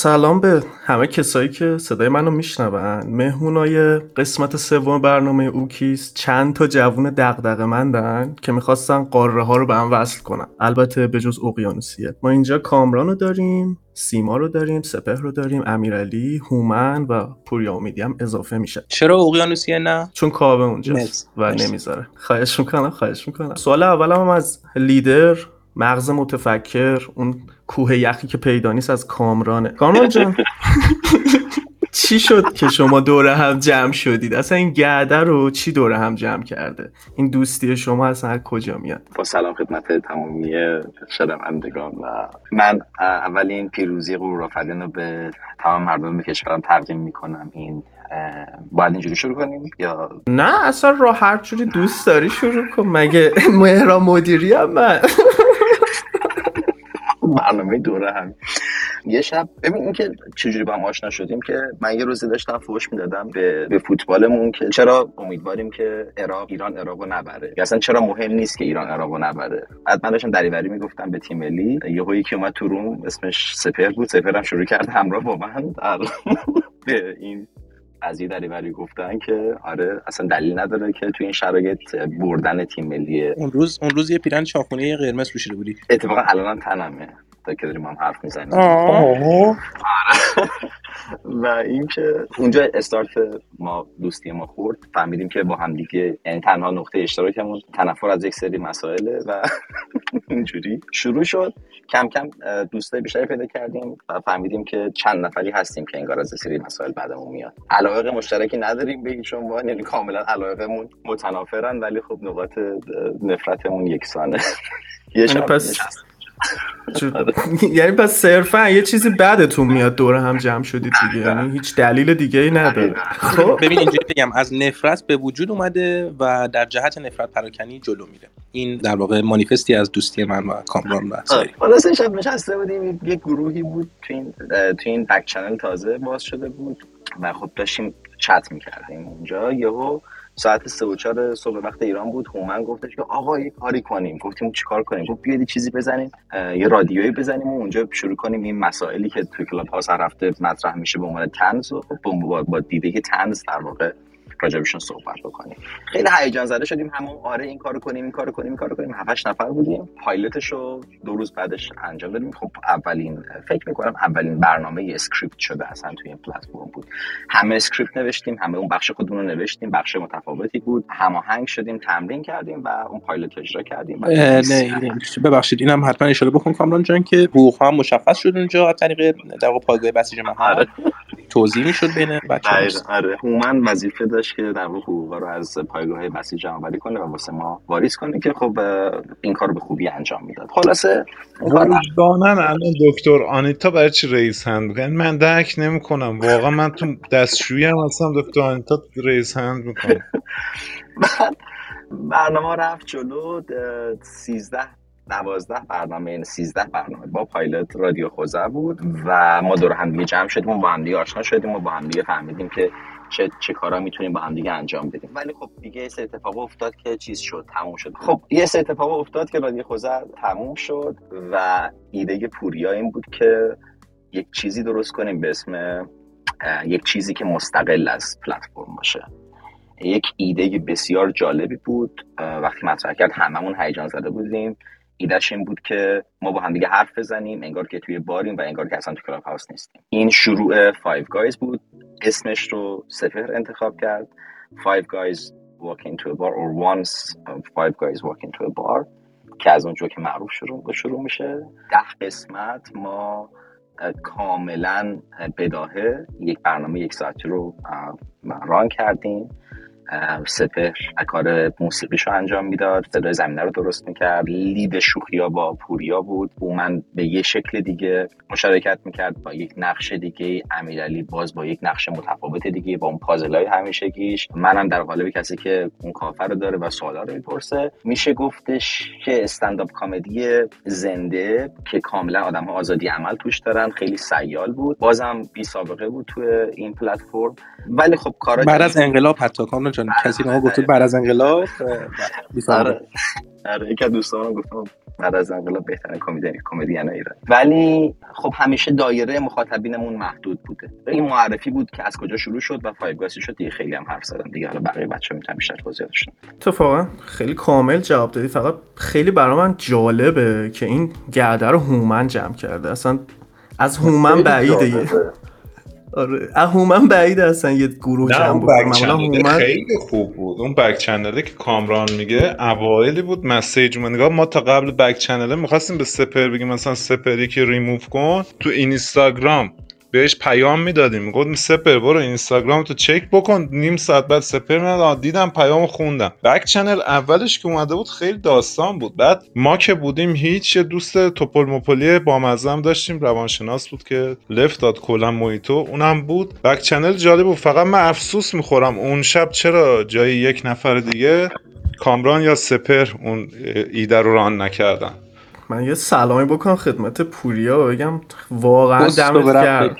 سلام به همه کسایی که صدای منو میشنون. مهمونای قسمت سوم برنامه اوکیس چند تا جوون دغدغه مندن که می‌خواستن قاره ها رو به هم وصل کنن. البته به جز اقیانوسیه. ما اینجا کامران رو داریم سیما رو داریم سپه رو داریم امیرعلی هومن و پوریا امیدی هم اضافه میشه. چرا اقیانوسیه نه؟ چون کابه اونجاست و نمی‌ذاره. خواهش می‌کنم خواهش می‌کنم. سوال اولم از لیدر مغز متفکر اون کوه یخی که پیدا نیست از کامرانه. کامران جان چی شد که شما دوره هم جمع شدید؟ اصلا این گرده رو چی دوره هم جمع کرده؟ این دوستی شما اصلا کجا میاد؟ با سلام خدمت تمامی شنوندگان و من اولین پیروزی قرورآفرین رو به تمام مردم کشورم تقدیم می‌کنم. این باید اینجوری شروع کنیم؟ یا؟ نه اصلا راه هر جوری دوست داری شروع کن. مگه مهرا مدیری هم من؟ برنامه دوره هم. یه شب ببین اینکه چجوری با هم آشنا شدیم که من یه روزی داشتم فوش می‌دادم به, به فوتبالمون که چرا امیدواریم که عراق ایران عراقو نبره. اصلا چرا مهم نیست که ایران عراقو نبره. بعد من داشتم دریوری می‌گفتم به تیم ملی. یهو که اومد تو روم اسمش سپر بود. سپر هم شروع کرد همراه با من. به این از یه دریوری گفتن که آره اصلا دلیل نداره که تو این شرایط بردن تیم ملی اون روز اون روز یه پیرن چاخونه قرمز پوشیده بودی. اتفاقا الان تنمه. تا که داریم هم حرف می‌زنیم. آره. و اینکه اونجا استارت ما دوستی ما خورد. فهمیدیم که با هم دیگه یعنی تنها نقطه اشتراکمون تنفر از یک سری مسائله و اینجوری شروع شد. کم کم دوستای بیشتری پیدا کردیم و فهمیدیم که چند نفری هستیم که انگار از سری مسائل بعدمون میاد. علاقه مشترکی نداریم به هیچ یعنی کاملا علاقمون متنافرن ولی خب نقاط نفرتمون یکسانه. یه یعنی پس یعنی پس صرفا یه چیزی بعدتون میاد دور هم جمع شدید دیگه. یعنی هیچ دلیل دیگه ای نداره. خب. ببین اینجوری بگم. از نفرت به وجود اومده و در جهت نفرت پراکنی جلو میره. این در واقع مانیفستی از دوستی من و کامران و حالا سه شب نشسته بودیم. یه گروهی بود تو این تو این بک چنل تازه باز شده بود و خب داشتیم چت می‌کردیم اونجا. یهو ساعت سه و چهار صبح وقت ایران بود هومن گفتش که آقا یه کاری کنیم. گفتیم چیکار کنیم؟ گفت بیاید چیزی بزنیم یه رادیویی بزنیم و اونجا شروع کنیم این مسائلی که توی کلاب هاوس هر هفته مطرح میشه به عنوان طنز و با, با دیده که طنز در واقع راجبشون صحبت بکنیم. خیلی هیجان زده شدیم همون آره این کارو کنیم این کارو کنیم این کارو کنیم. هفتش نفر بودیم. پایلتش رو دو روز بعدش انجام دادیم. خب اولین فکر می‌کنم اولین برنامه script شده اصلا توی این پلتفرم بود. همه script نوشتیم همه اون بخش خودمون رو نوشتیم بخش متفاوتی بود. هماهنگ شدیم تمرین کردیم و اون پایلت اجرا کردیم. نه ببخشید اینم حتما اشاره بکن کامران جان که حقوق هم مشخص شد اونجا از طریق در واقع پایگاه بسیج محل توزیع می‌شد بین بچه‌ها. آره. هومن وظیفه داشت که در واقع حقوقا رو از پایگاه بسیج جمع کنه و واسه ما واریز کنه که خب این کار به خوبی انجام می‌داد. خلاصه وجدانن الان دکتر آنیتا برای چی raise hand من درک نمی‌کنم. واقعا من تو دستشویی هم هستم دکتر آنیتا رئیس هند می‌کنم برنامه رفت جلو سیزده دوازده برنامه یعنی سیزده برنامه با پایلت رادیو خوزه بود و ما دور هم دیگه جمع شدیم و با هم دیگه آشنا شدیم و با هم دیگه فهمیدیم که چه چه کارا می‌تونیم با هم دیگه انجام بدیم. ولی خب دیگه یه اتفاق افتاد که چیز شد تموم شد. خب یه اتفاق افتاد که رادیو خوزه تموم شد و ایده پوریا این بود که یک چیزی درست کنیم به اسم یک چیزی که مستقل از پلتفرم باشه. یک ایده بسیار جالبی بود وقتی مطرح کرد هممون هیجان زده بودیم. ایدهش این بود که ما با هم دیگه حرف بزنیم انگار که توی باریم و انگار که اصلا تو کلاب هاوس نیستیم. این شروع فایو گایز بود. اسمش رو سپر انتخاب کرد. Five guys walk into a bar or once five guys walk into a bar که از اونجا که معروف شروع شروع میشه. ده قسمت ما کاملا بداهه. یک برنامه یک ساعتی رو ران کردیم. سپر کار موسیقیش رو انجام می‌داد. صدای زمینه رو درست می‌کرد. لید شوخیا با پوریا بود. او من به یه شکل دیگه مشارکت می‌کرد با یک نقش دیگه. امیرعلی باز با یک نقش متفاوت دیگه با اون پازلای همیشگیش. منم در قالب کسی که اون کافر رو داره و سوالا رو می‌پرسه میشه گفتش که استنداپ کمدی زنده که کاملا آدم ها آزادی عمل توش دارن. خیلی سیال بود. بازم بی سابقه بود تو این پلتفرم. ولی خب کارا بعد از انقلاب حتی کاملا جان کسی ما گفت بعد از انقلاب آره. آره یک از دوستان گفتم بعد از انقلاب بهترین کمدین کمدین ایران. ولی خب همیشه دایره مخاطبینمون محدود بوده. این معرفی بود که از کجا شروع شد و فایو شد. دیگه خیلی هم حرف زدم. دیگه حالا بقیه بچه‌ها می‌تونن بیشتر توضیح داشتن اتفاقا خیلی کامل جواب دادی. فقط خیلی برای من جالبه که این گرده رو هومن جمع کرده. اصلا از هومن بعیده. آره. هومن بعید هستن یه گروه جمع بود خیلی خوب بود. اون بک چنله که کامران میگه اوایلی بود مسیج من نگاه ما تا قبل بک چنله می‌خواستیم به سپر بگیم مثلا سپری که ریموو کن تو اینستاگرام. بهش پیام می‌دادیم. می‌گفتم سپر برو اینستاگرام تو چک بکن. نیم ساعت بعد سپر می‌داد دیدم پیام خوندم. بک چنل اولش که اومده بود خیلی داستان بود. بعد ما که بودیم هیچ دوست توپل مپلی با مزم داشتیم. روانشناس بود که لفت داد کلا مویتو اونم بود. بک چنل جالب بود. فقط من افسوس می‌خورم. اون شب چرا جای یک نفر دیگه کامران یا سپر اون ایده رو ران نکردن؟ من یه سلامی بکنم خدمت پوریا و بگم واقعا دمت گرم.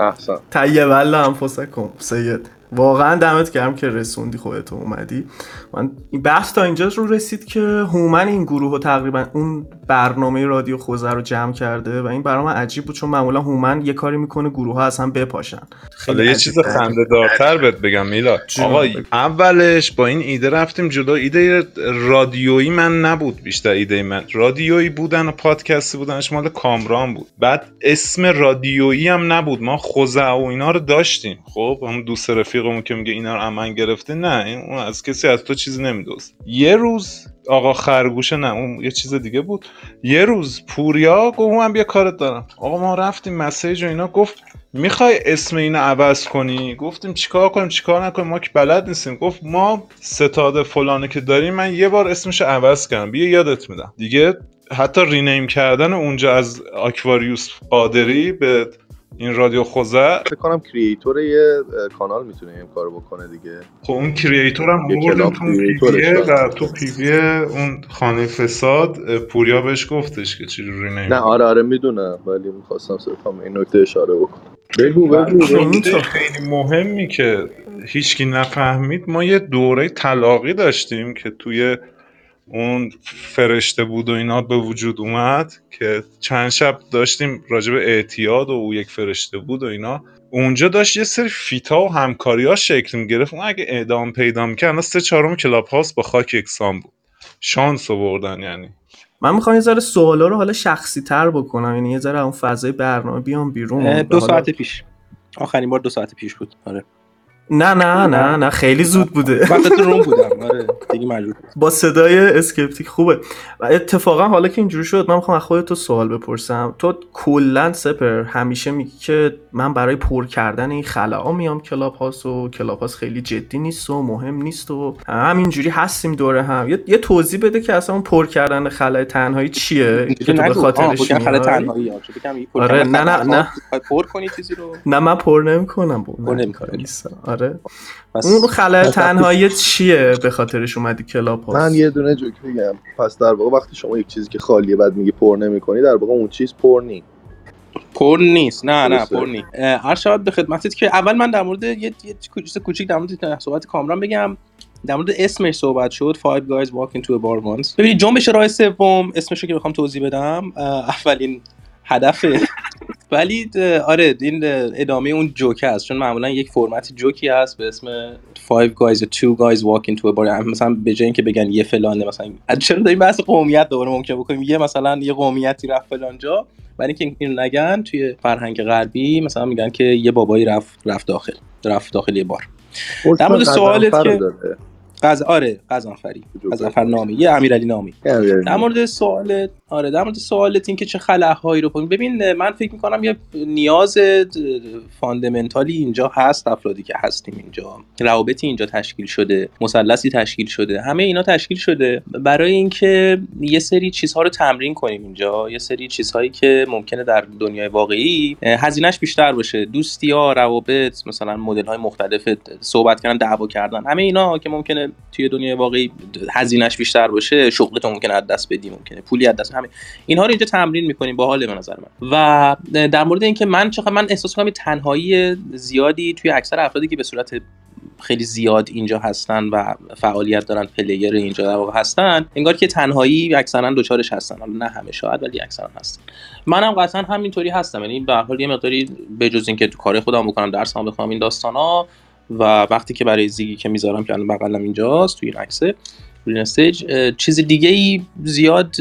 احسن. تیه هم کن سید. واقعا دمت گرم که رسوندی خودت اومدی. من این بحث تا اینجا رو رسید که هومن این گروه رو تقریبا اون برنامه رادیو خوزه رو جمع کرده و این برای من عجیب بود چون معمولا هومن یه کاری می‌کنه گروه ها از هم بپاشن. حالا یه چیز خنده دارتر بهت بگم میلاد. آقا اولش با این ایده رفتیم جلو ایده رادیویی من نبود بیشتر ایده من. رادیویی بودن و پادکستی بودنش مال کامران بود. بعد اسم رادیویی هم نبود. ما خوزه و اینا رو داشتیم. خب هم دوست رفیقمون که میگه اینا رو امن گرفته نه. این اون از کسی از تو چیزی نمیدوست یه روز آقا خرگوشه نه اون یه چیز دیگه بود. یه روز پوریا گفت من بیا کارت دارم. آقا ما رفتیم مسیج و اینا گفت می‌خوای اسم اینو عوض کنی؟ گفتیم چیکار کنیم چیکار نکنیم؟ ما که بلد نیستیم. گفت ما ستاد فلانه که داریم من یه بار اسمش عوض کردم. بیا یادت میدم. دیگه حتی رینیم کردن اونجا از آکواریوس قادری به این رادیو خوزه. فکر کنم کریئتور یه کانال می‌تونه این کارو بکنه دیگه. خب اون کریئتور هم تو پیویه و تو پیویه اون خانه فساد پوریا بهش گفتش که چجوری نه نه آره آره می‌دونم ولی می‌خواستم صرف این نکته اشاره بکنم. بگو بگو خیلی مهمی که هیچکی نفهمید ما یه دوره طلاقی داشتیم که توی اون فرشته بود و اینا به وجود اومد که چند شب داشتیم راجب اعتیاد و او یک فرشته بود و اینا. اونجا داشت یه سری فیتا و همکاری ها شکل می‌گرفت. اون اگه اعدام پیدا می‌کرد سه چهارم کلاب هاست با خاک یکسان بود. شانس بردن یعنی. من می‌خوام یه ذره سوالا رو حالا شخصی تر بکنم. یعنی یه ذره اون فضای برنامه بیام بیرون. دو ساعت پیش. آخرین بار دو ساعت پیش بود. آره. نه نه نه نه خیلی زود بوده. وقتی room بودم آره دیگه مجبور با صدای اسکپتیک خوبه. و اتفاقا حالا که اینجوری شد من می‌خوام از خودت تو سوال بپرسم. تو کلا سپر همیشه میگی که من برای پر کردن این خلاها میام کلاب هاوس و کلاب هاوس خیلی جدی نیست و مهم نیست و همینجوری هستیم دور هم. یه, یه توضیح بده که اصلا اون پر کردن خلای تنهایی چیه که تو به خاطرش تنهایی آره نه نه نه. پر کنی چیزی رو. نه من پر نمی‌کنم پر نمی‌کنم. آره. اون خلای تنهایی چیه به خاطرش اومدی کلاب هاست؟ من یه دونه جوک میگم. پس در واقع وقتی شما یک چیزی که خالیه بعد میگی پر نمی‌کنی در واقع اون چیز پر نی. پر نیست. نه نه پر نی. هر شب به خدمتت که اول من در مورد یه چیز کوچیک در مورد صحبت کامران بگم. در مورد اسمش صحبت شد. Five Guys Walking to a Bar Once. ببینید جنبش راه سوم اسمش رو که بخوام توضیح بدم اولین هدف ولی آره این ادامه اون جوک هست چون معمولا یک فرمت جوکی هست به اسم five guys or two guys walk into a bar. مثلا به جای اینکه بگن یه فلانه مثلا چرا داریم بحث قومیت دوباره ممکن بکنیم؟ یه مثلا یه قومیتی رفت فلانجا برای اینکه اینو نگن توی فرهنگ غربی مثلا میگن که یه بابایی رفت رفت داخل رفت داخل یه بار. در مورد سوالت که قز آره قزنفری قزنفر نامی یه امیرعلی نامی. در مورد سوالت آره در مورد سوالت این که چه خلاهایی رو کنیم ببین من فکر می‌کنم یه نیاز فاندمنتالی اینجا هست افرادی که هستیم اینجا. روابطی اینجا تشکیل شده مثلثی تشکیل شده همه اینا تشکیل شده. برای اینکه یه سری چیزها رو تمرین کنیم اینجا یه سری چیزهایی که ممکنه در دنیای واقعی هزینهش بیشتر باشه. دوستی ها روابط مثلا مدل های مختلف صحبت کردن دعوا کردن همه اینا که ممکنه توی دنیای واقعی هزینهش بیشتر باشه شغلت ممکنه از دست بدی ممکنه پولی از دست همه اینها رو اینجا تمرین می‌کنیم با حال به نظر من. و در مورد اینکه من چقدر من احساس کنم تنهایی زیادی توی اکثر افرادی که به صورت خیلی زیاد اینجا هستن و فعالیت دارن پلیر اینجا در واقع هستن انگار که تنهایی اکثرا دوچارش هستن. نه همه شاید ولی اکثرا هستن. منم قطعا همینطوری هستم. یعنی به حال یه مقداری بجز اینکه تو کار خودم بکنم درسام بخونم این داستانا و وقتی که برای زیگی که می‌ذارم که الان بغلم اینجاست توی این عکسه روی استیج چیز دیگه ای زیاد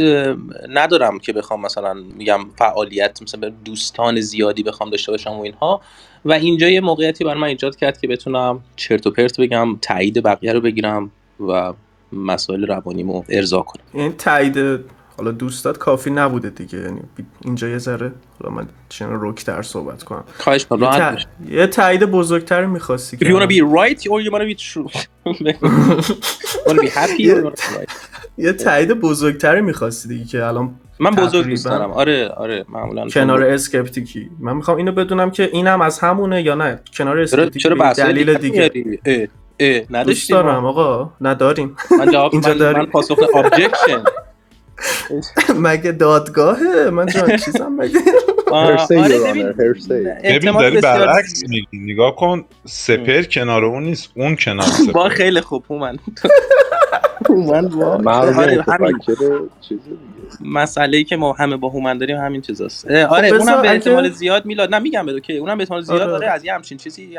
ندارم که بخوام مثلا میگم فعالیت مثلا دوستان زیادی بخوام داشته باشم و اینها. و اینجا یه موقعیتی برای من ایجاد کرد که بتونم چرت و پرت بگم تایید بقیه رو بگیرم و مسائل روانیمو ارضا کنم. این تایید حالا دوستات کافی نبوده دیگه. یعنی اینجا یه ذره حالا من چون روکتر صحبت کنم. خواهش راحت یه تایید بزرگتر می‌خواستی که you wanna be right or you wanna be true. Wanna be happy or right. یه تایید بزرگتری می‌خواستی دیگه که الان من بزرگ دوست دارم. آره آره معمولا کنار اسکپتیکی. من می‌خوام اینو بدونم که اینم از همونه یا نه؟ کنار اسکپتیکی چرا دلیل دیگه نداشتیم دارم آقا. نداریم من جواب اینجا من, داریم. من پاسخ ابجکشن مگه دادگاهه؟ من جان چیزم مگه؟ ببین داری برعکس میگی. نگاه کن سپر کنار اون نیست اون کنار سپر. با خیلی خوب من هومن مسئله ای که ما همه با هومن داریم همین چیزاست. آره اونم به احتمال زیاد میلاد نه میگم بده که اونم به احتمال زیاد داره از یه همچین چیزی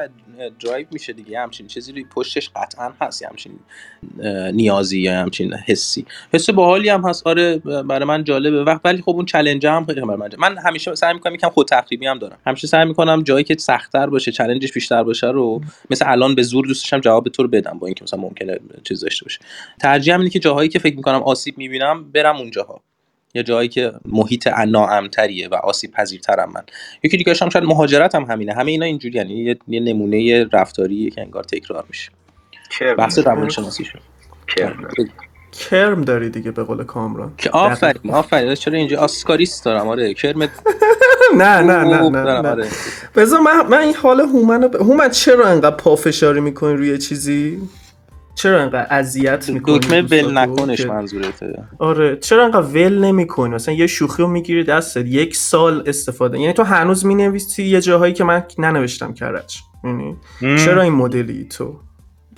درایو میشه دیگه. همچین چیزی روی پشتش قطعا هست همچین نیازی یا همچین حسی. حس باحالی هم هست. آره برای من جالبه. وقت ولی خب اون چالش هم خیلی برای من من همیشه سعی می‌کنم یکم خود تخریبی هم دارم. همیشه سعی می‌کنم جایی که سختتر باشه challenge ش بیشتر باشه رو مثل الان به زور دوست داشتم جواب تو رو بدم با اینکه مثلا ممکنه چیز داشته باشه. ترجیح اینه که جاهایی که فکر می‌کنم آسیب می‌بینم برم اونجاها. یا جایی که محیط ناامتریه و آسیب پذیرترم من. یکی دیگه هم شاید مهاجرت هم همینه. همه اینا اینجوری یعنی یه, یه نمونه رفتاریه که انگار تکرار میشه. بحث روانشناسی شد. کرم داری. دیگه به قول کامران. که آفرین آفرین. چرا اینجا آسکاریست دارم؟ آره کرم نه نه نه نه, نه. بذار من, من این حال هومن هومن چرا انقدر پافشاری می‌کنی روی چیزی؟ چرا انقدر اذیت می‌کنی دکمه ول نکنش منظورته. آره چرا انقدر ول نمی‌کنی؟ مثلا یه شوخی رو می‌گیری دستت یک سال استفاده. یعنی تو هنوز می‌نویسی یه جاهایی که من ننوشتم کرج. یعنی چرا این مدلی تو؟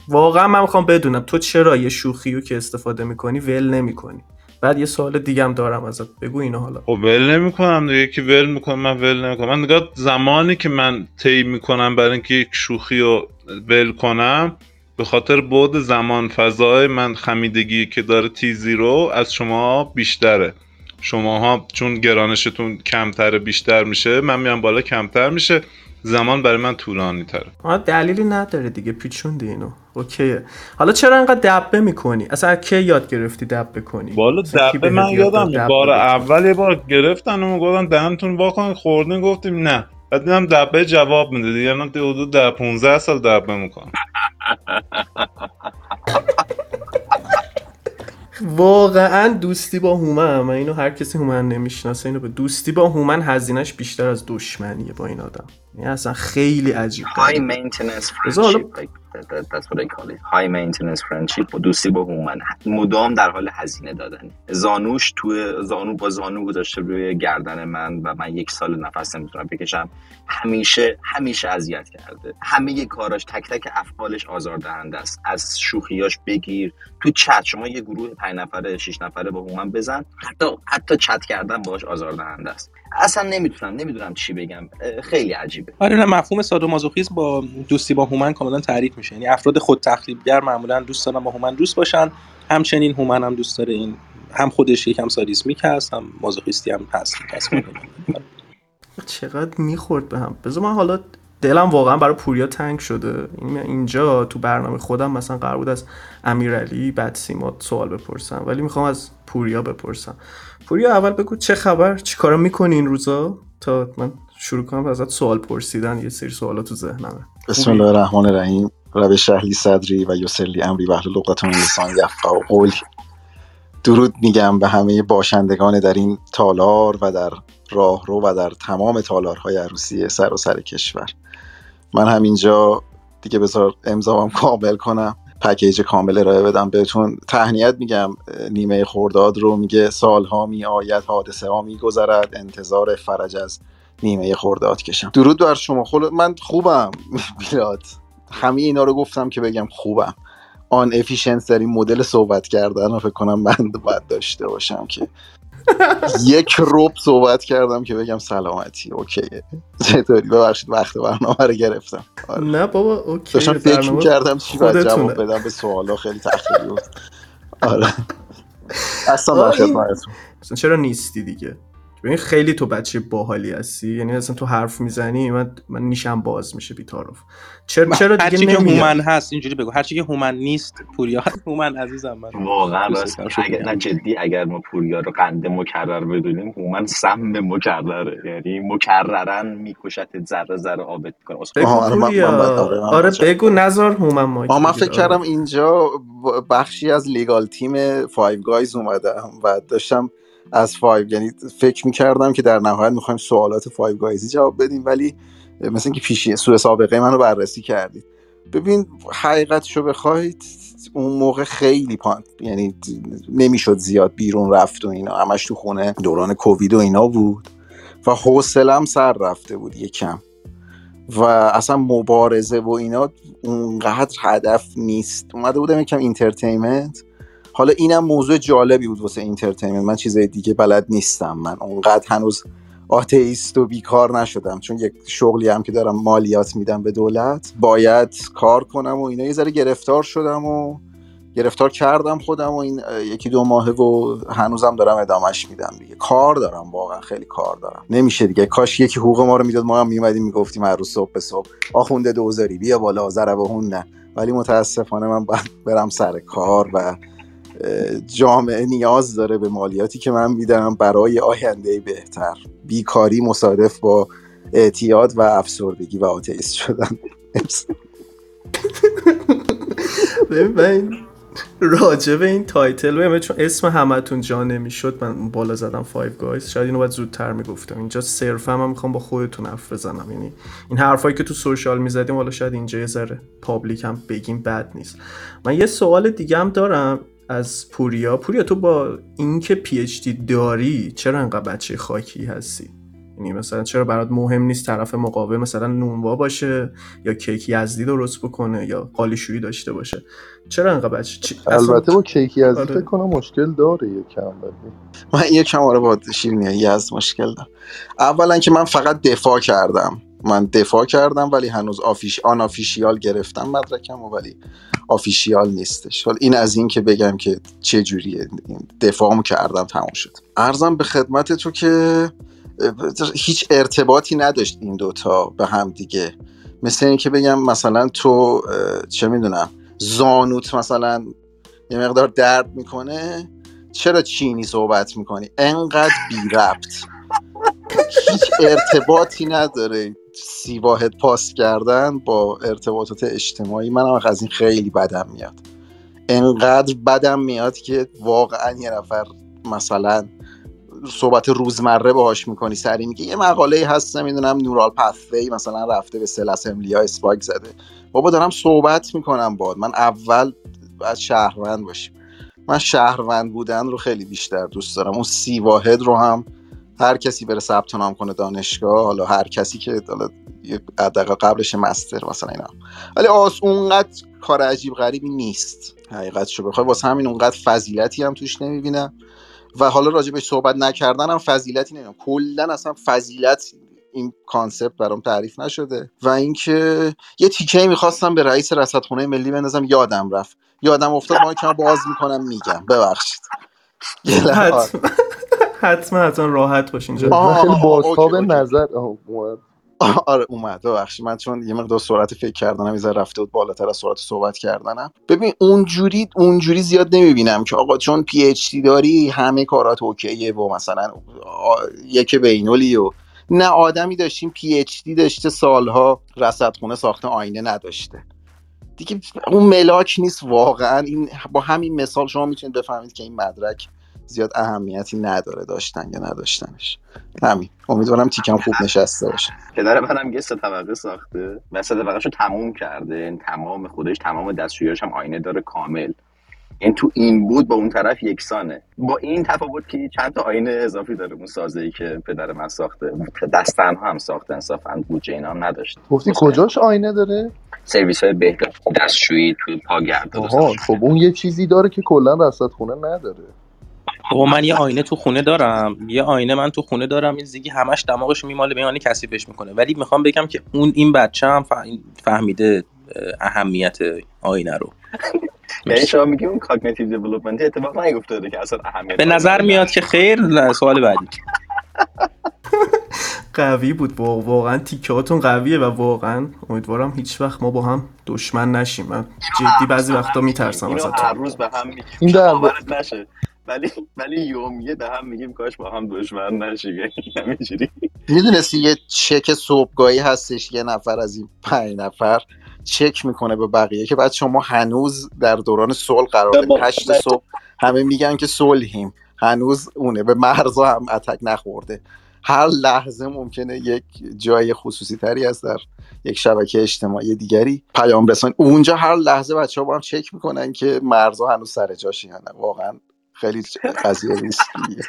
واقعا من می‌خوام بدونم تو چرا یه شوخی رو که استفاده می‌کنی ول نمی‌کنی؟ بعد یه سوال دیگه هم دارم ازت. بگو اینو حالا. خب ول نمی‌کنم دیگه. که ول می‌کنم من ول نمی‌کنم. من نگاه زمانی که من طی می‌کنم برای اینکه یک شوخی رو ول کنم به خاطر بعد زمان فضای من خمیدگی که داره تیزی رو از شما بیشتره. شماها چون گرانشتون کمتر بیشتر میشه من میام بالا کمتر میشه. زمان برای من طولانی تره. دلیلی نداره دیگه پیچوندی اینو. اوکیه. حالا چرا انقدر دبه می‌کنی؟ اصلا کی یاد گرفتی دبه کنی؟ بالا دبه من یادم بار اول یه بار گرفتن و گفتن دهنتون واکن خوردین گفتیم نه. بعد دیدم دبه جواب میده دیگه الان حدود ده 15 سال دبه می‌کنم واقعا دوستی با هومن من اینو هر کسی هومن نمی‌شناسه اینو به دوستی با هومن هزینهش بیشتر از دشمنیه با این آدم. این اصلا خیلی عجیب های maintenance friendship that's what I call it. High maintenance friendship و دوستی با هومن. مدام در حال هزینه دادن. زانوش تو زانو با زانو گذاشته روی گردن من و من یک سال نفس نمی‌تونم بکشم. همیشه همیشه اذیت کرده. همه کاراش تک تک افعالش آزاردهنده است. از شوخیاش بگیر. تو چت شما یه گروه 5 نفره 6 نفره با هومن بزن. حتی حتی چت کردن باش آزاردهنده است. اصلا نمی‌تونم نمی‌دونم چی بگم. خیلی عجیبه. آره نه مفهوم سادومازوخیسم با دوستی با هومن کاملا تعریف میشه. یعنی افراد خود تخریبگر معمولا دوست دارن با هومن دوست باشن. همچنین هومن هم دوست داره این هم خودش یکم سادیسمیک هست هم مازوخیستی هم هست. چقدر می‌خورد به هم. بذار من حالا دلم واقعا برای پوریا تنگ شده. اینجا تو برنامه خودم مثلا قرار بود از امیرعلی بعد سیما سوال بپرسم ولی می‌خوام از پوریا بپرسم. پوریا اول بگو چه خبر؟ چی کارا می‌کنی این روزا؟ تا من شروع کنم ازت سوال پرسیدن یه سری سوالا تو ذهنمه. بسم الله الرحمن الرحیم. رب شهلی صدری و یسرلی امری و اهل لغت من لسان یفقه و قول. درود میگم به همه باشندگان در این تالار و در راهرو و در تمام تالارهای عروسی سر و سر کشور. من همینجا دیگه بذار امضامم کامل کنم. پکیج کامل ارائه بدم بهتون. تهنیت میگم نیمه خورداد رو میگه سالها می آید حادثه ها میگذرد انتظار فرج از نیمه خورداد کشم. درود بر شما. خل... من خوبم. بیاد. همه اینا رو گفتم که بگم خوبم. آن افیشنس در این مدل صحبت کردن رو فکر کنم من باید داشته باشم که یک روب صحبت کردم که بگم سلامتی اوکیه. چطوری؟ ببخشید وقت برنامه رو گرفتم. آره. نه بابا اوکی داشتم فکر کردم چی باید جواب بدم به سوالا خیلی تخیلی بود. آره. اصلا چرا نیستی دیگه؟ ببین خیلی تو بچه باحالی هستی؟ یعنی اصلا تو حرف می‌زنی من من نیشم باز میشه بیتاروف چرا چرا دیگه هرچی که هومن هست اینجوری بگو. هرچی که هومن نیست پوریا هومن عزیزم من. واقعا راست. اگر نه جدی اگر ما پوریا رو قند مکرر بدونیم هومن سم مکرره. یعنی مکررن میکشت ذره ذره آبت کنه. آره، آره, آره بگو نظر هومن ما من فکر کردم اینجا بخشی از لیگال تیم فایو گایز اومدم و داشتم از فایو. یعنی فکر می‌کردم که در نهایت می‌خوایم سوالات فایو گایزی جواب بدیم ولی مثل اینکه پیشی سوء سابقه منو بررسی کردید. ببین حقیقتشو بخواید اون موقع خیلی پان یعنی نمی‌شد زیاد بیرون رفت و اینا. همش تو خونه دوران کووید و اینا بود و حوصلم سر رفته بود یکم. و اصلا مبارزه و اینا اونقدر هدف نیست. اومده بودم یکم entertainment حالا اینم موضوع جالبی بود واسه entertainment من چیزای دیگه بلد نیستم. من اونقدر هنوز آتئیست و بیکار نشدم. چون یک شغلی هم که دارم مالیات میدم به دولت باید کار کنم و اینا. یه ذره گرفتار شدم و گرفتار کردم خودم و این یکی دو ماهه و هنوزم دارم ادامهش میدم دیگه. کار دارم واقعا خیلی کار دارم. نمیشه دیگه. کاش یکی حقوق ما رو می‌داد ما هم میومدیم می‌گفتیم هر روز صبح به صبح آخوند دوزاری بیا بالا ضربه نه. ولی متاسفانه من باید برم سر کار و جامعه نیاز داره به مالیاتی که من میدم برای آینده بهتر. بیکاری مصادف با اعتیاد و افسردگی و آتئیست شدن. ببین راجع به این title ببین چون اسم همتون جا نمی‌شد من بالا زدم فایو گایز شاید اینو باید زودتر می‌گفتم. اینجا صرفا من می‌خوام با خودتون حرف بزنم. یعنی این حرفایی که تو social می‌زدیم حالا شاید اینجا یه ذره public هم بگیم بد نیست. من یه سوال دیگه هم دارم. از پوریا. پوریا تو با اینکه PhD داری چرا انقدر بچه خاکی هستی؟ یعنی مثلا چرا برات مهم نیست طرف مقابل مثلا نونوا باشه یا کیک یزدی درست بکنه یا قالیشویی داشته باشه؟ چرا انقدر بچه چی... البته با کیک یزدی آره. فکر کنم مشکل داره یکم من یکم آره با شیرینی یزد مشکل دارم اولا که من فقط دفاع کردم. من دفاع کردم ولی هنوز آفیش آن آفیشیال گرفتم مدرکم ولی آفیشیال نیستش. ولی این از این که بگم که چه جوریه دفاعمو کردم تموم شد. ارزم به خدمت تو که هیچ ارتباطی نداشت این دوتا به هم دیگه. مثل اینکه بگم مثلا تو چه می‌دونم زانوت مثلا یه مقدار درد می‌کنه چرا چینی صحبت می‌کنی؟ انقدر بی ربط هیچ ارتباطی نداره. سی واحد پاس کردن با ارتباطات اجتماعی منم از این خیلی بدم میاد. انقدر بدم میاد که واقعا یه نفر مثلا صحبت روزمره باهاش می‌کنی سری میگه یه مقاله هست نمی‌دونم نورال پثوی مثلا رفته به سل اسمبلی اسپاک زده. بابا دارم صحبت می‌کنم باد من اول باید شهروند باشیم. من شهروند بودن رو خیلی بیشتر دوست دارم. اون سی واحد رو هم هر کسی بره ثبت نام کنه دانشگاه حالا هر کسی که حالا دقیقه قبلش master مثلا اینا. ولی آس اونقدر کار عجیب غریبی نیست. حقیقت شو بخوای واسه همین اونقدر فضیلتی هم توش نمی‌بینم. و حالا راجبش صحبت نکردن هم فضیلتی نمی‌دونم کلا اصلا فضیلت این concept برام تعریف نشده. و اینکه یه تیکه می‌خواستم به رئیس رصدخونه ملی بندازم یادم رفت. یادم افتاد ما کم باز می‌کنم میگم. ببخشید. حتما حتما راحت باشین خیلی بازتاب نظر آره اومد. ببخشید من چون یه مقدار سرعت فکر کردنم یه رفته بود بالاتر از سرعت صحبت کردنم. ببین اونجوری اونجوری زیاد نمی‌بینم که آقا چون پی اچ دی داری همه کارات اوکیه و مثلا یک بینولی و نه آدمی داشتیم پی اچ دی داشته سالها رصدخونه ساخته آینه نداشته. دیگه اون ملاک نیست واقعا. این با همین مثال شما می‌تونید بفهمید که این مدرک زیاد اهمیتی نداره داشتن یا نداشتنش. همین. امیدوارم تیکم خوب نشسته باشه. پدر منم یه سه طبقه ساخته. و سه طبقه تموم کرده. تمام خودش تمام دستشویاش هم آینه داره کامل. این تو این بود با اون طرف یکسانه. با این تفاوت که چند تا آینه اضافی داره اون سازه ای که پدر من ساخته. دست تنها هم ساخته. انصافا بودجه اینا هم نداشت. گفتی کجاش آینه داره؟ سرویس های بهداشت دستشویی تو پاگرد. آها خب اون یه چیزی داره که کلا رصد خونه نداره. بابا من یه آینه تو خونه دارم. یه آینه من تو خونه دارم. این زیگی همش دماغش میماله به آینه کثیفش می‌کنه. ولی می‌خوام بگم که اون این بچه هم فهمیده اهمیت آینه رو. یعنی شما میگی اون cognitive development اتفاق نیفتاده که اصلا اهمیت به نظر میاد که خیر سوال بعدی. قوی بود. واقعا تیکهاتون قویه و واقعا امیدوارم هیچ وقت ما با هم دشمن نشیم. من جدی بعضی وقتا میترسم اینو ازتون. هر روز به هم میگیم این در- باورت نشه. ولی ولی یومیه به هم میگیم کاش با هم دشمن نشیم. یعنی همینجوری. می‌دونستی یه چک صبحگاهی هستش یه نفر از این پنج نفر چک می‌کنه به بقیه که بعد شما هنوز در دوران صلح قرار دارید. هشت صبح همه میگن که صلحیم. هنوز اونه به مرزا هم اتک نخورده. هر لحظه ممکنه یک جای خصوصی تری از در یک شبکه اجتماعی دیگری پیام رسان اونجا هر لحظه بچه ها با هم چک می‌کنن که مرزا هنوز سر جاش یا نه. واقعا خیلی قضیه ریسکیه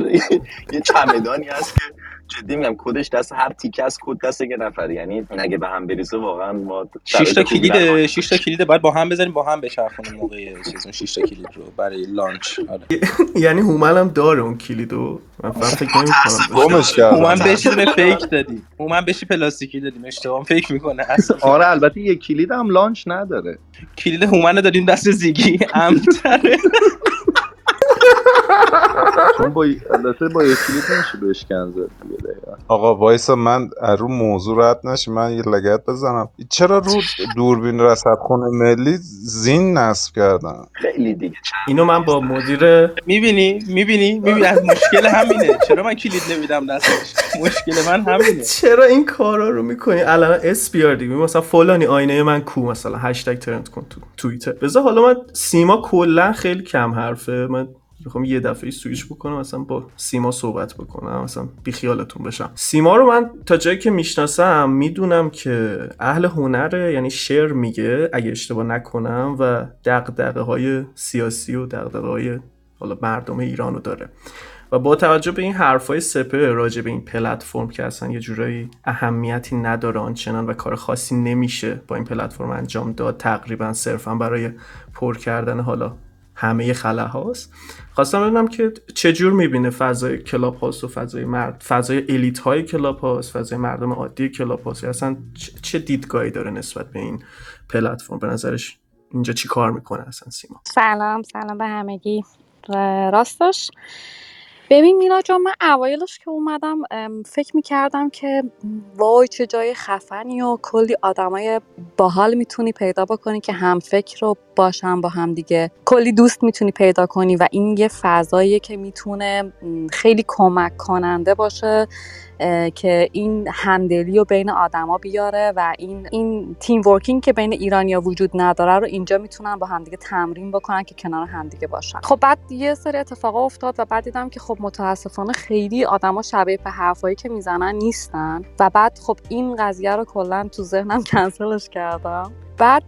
یه چمدانی هست که جدی میگم کدش دست هر تیکه از کد دست یه نفر. یعنی اگه به هم بریزه واقعا ما شش تا کلید. شش تا کلید باید با هم بزنیم با هم بچرخونیم موقع چیز اون شش تا کلید رو برای لانچ. آره. یعنی هومن هم داره اون کلیدو من فقط فکر نمی‌کنم گمش کردم. هومن بهش یه فیک دادیم هومن بهش پلاستیکی دادیم. اشتباه فکر می‌کنه. اصلا. آره البته یک کلید هم لانچ نداره. کلید هومن دادیم دست زیگی. امتره. چون با البته با یک کلید نمیشه زد دیگه دقیقاً. آقا وایسا من از رو موضوع رد نشی من یه لگت بزنم. چرا رو دوربین رصدخونه ملی زین نصب کردن؟ خیلی دیگه. اینو من با مدیر می‌بینی؟ می‌بینی؟ می‌بینی؟ از مشکل همینه. چرا من کلید نمیدم دستش؟ مشکل من همینه. چرا این کارا رو می‌کنی؟ الان اس بی آر دیگه. مثلا فلانی آینه من کو مثلا؟ هشتگ ترند کن تو توییتر. بذار حالا من سیما کلا خیلی کم حرفه. من می‌خوام یه دفعه سویش بکنم مثلا با سیما صحبت بکنم مثلا بی خیالتون بشم. سیما رو من تا جایی که می‌شناسم می‌دونم که اهل هنره یعنی شعر میگه اگه اشتباه نکنم و دغدغه های سیاسی و دغدغه های حالا مردم ایران داره. و با توجه به این حرفای سپهر راجع به این پلتفرم که اصلا یه جورایی اهمیتی نداره آنچنان و کار خاصی نمیشه با این پلتفرم انجام داد تقریبا صرفا برای پر کردن حالا همه خلاهاست. خواستم ببینم که چه جور می‌بینه فضای Clubhouse و فضای مرد فضای elite های Clubhouse فضای مردم عادی Clubhouse اصلا چه- دیدگاهی داره نسبت به این پلتفرم؟ به نظرش اینجا چی کار می‌کنه اصلا سیما؟ سلام سلام به همگی. راستش. ببین مینا جان من اوایلش که اومدم فکر می‌کردم که وای چه جای خفنی و کلی آدمای باحال می‌تونی پیدا بکنی که هم فکر رو باشن با هم دیگه کلی دوست می‌تونی پیدا کنی و این یه فضاییه که می‌تونه خیلی کمک کننده باشه که این همدلی رو بین آدما بیاره و این این تیم ورکینگ که بین ایرانیا وجود نداره رو اینجا می‌تونن با همدیگه تمرین بکنن که کنار همدیگه باشن. خب بعد یه سری اتفاقا افتاد و بعد دیدم که خب متاسفانه خیلی آدما شبیه به حرفایی که می‌زنن نیستن و بعد خب این قضیه رو کلا تو ذهنم کنسلش کردم. بعد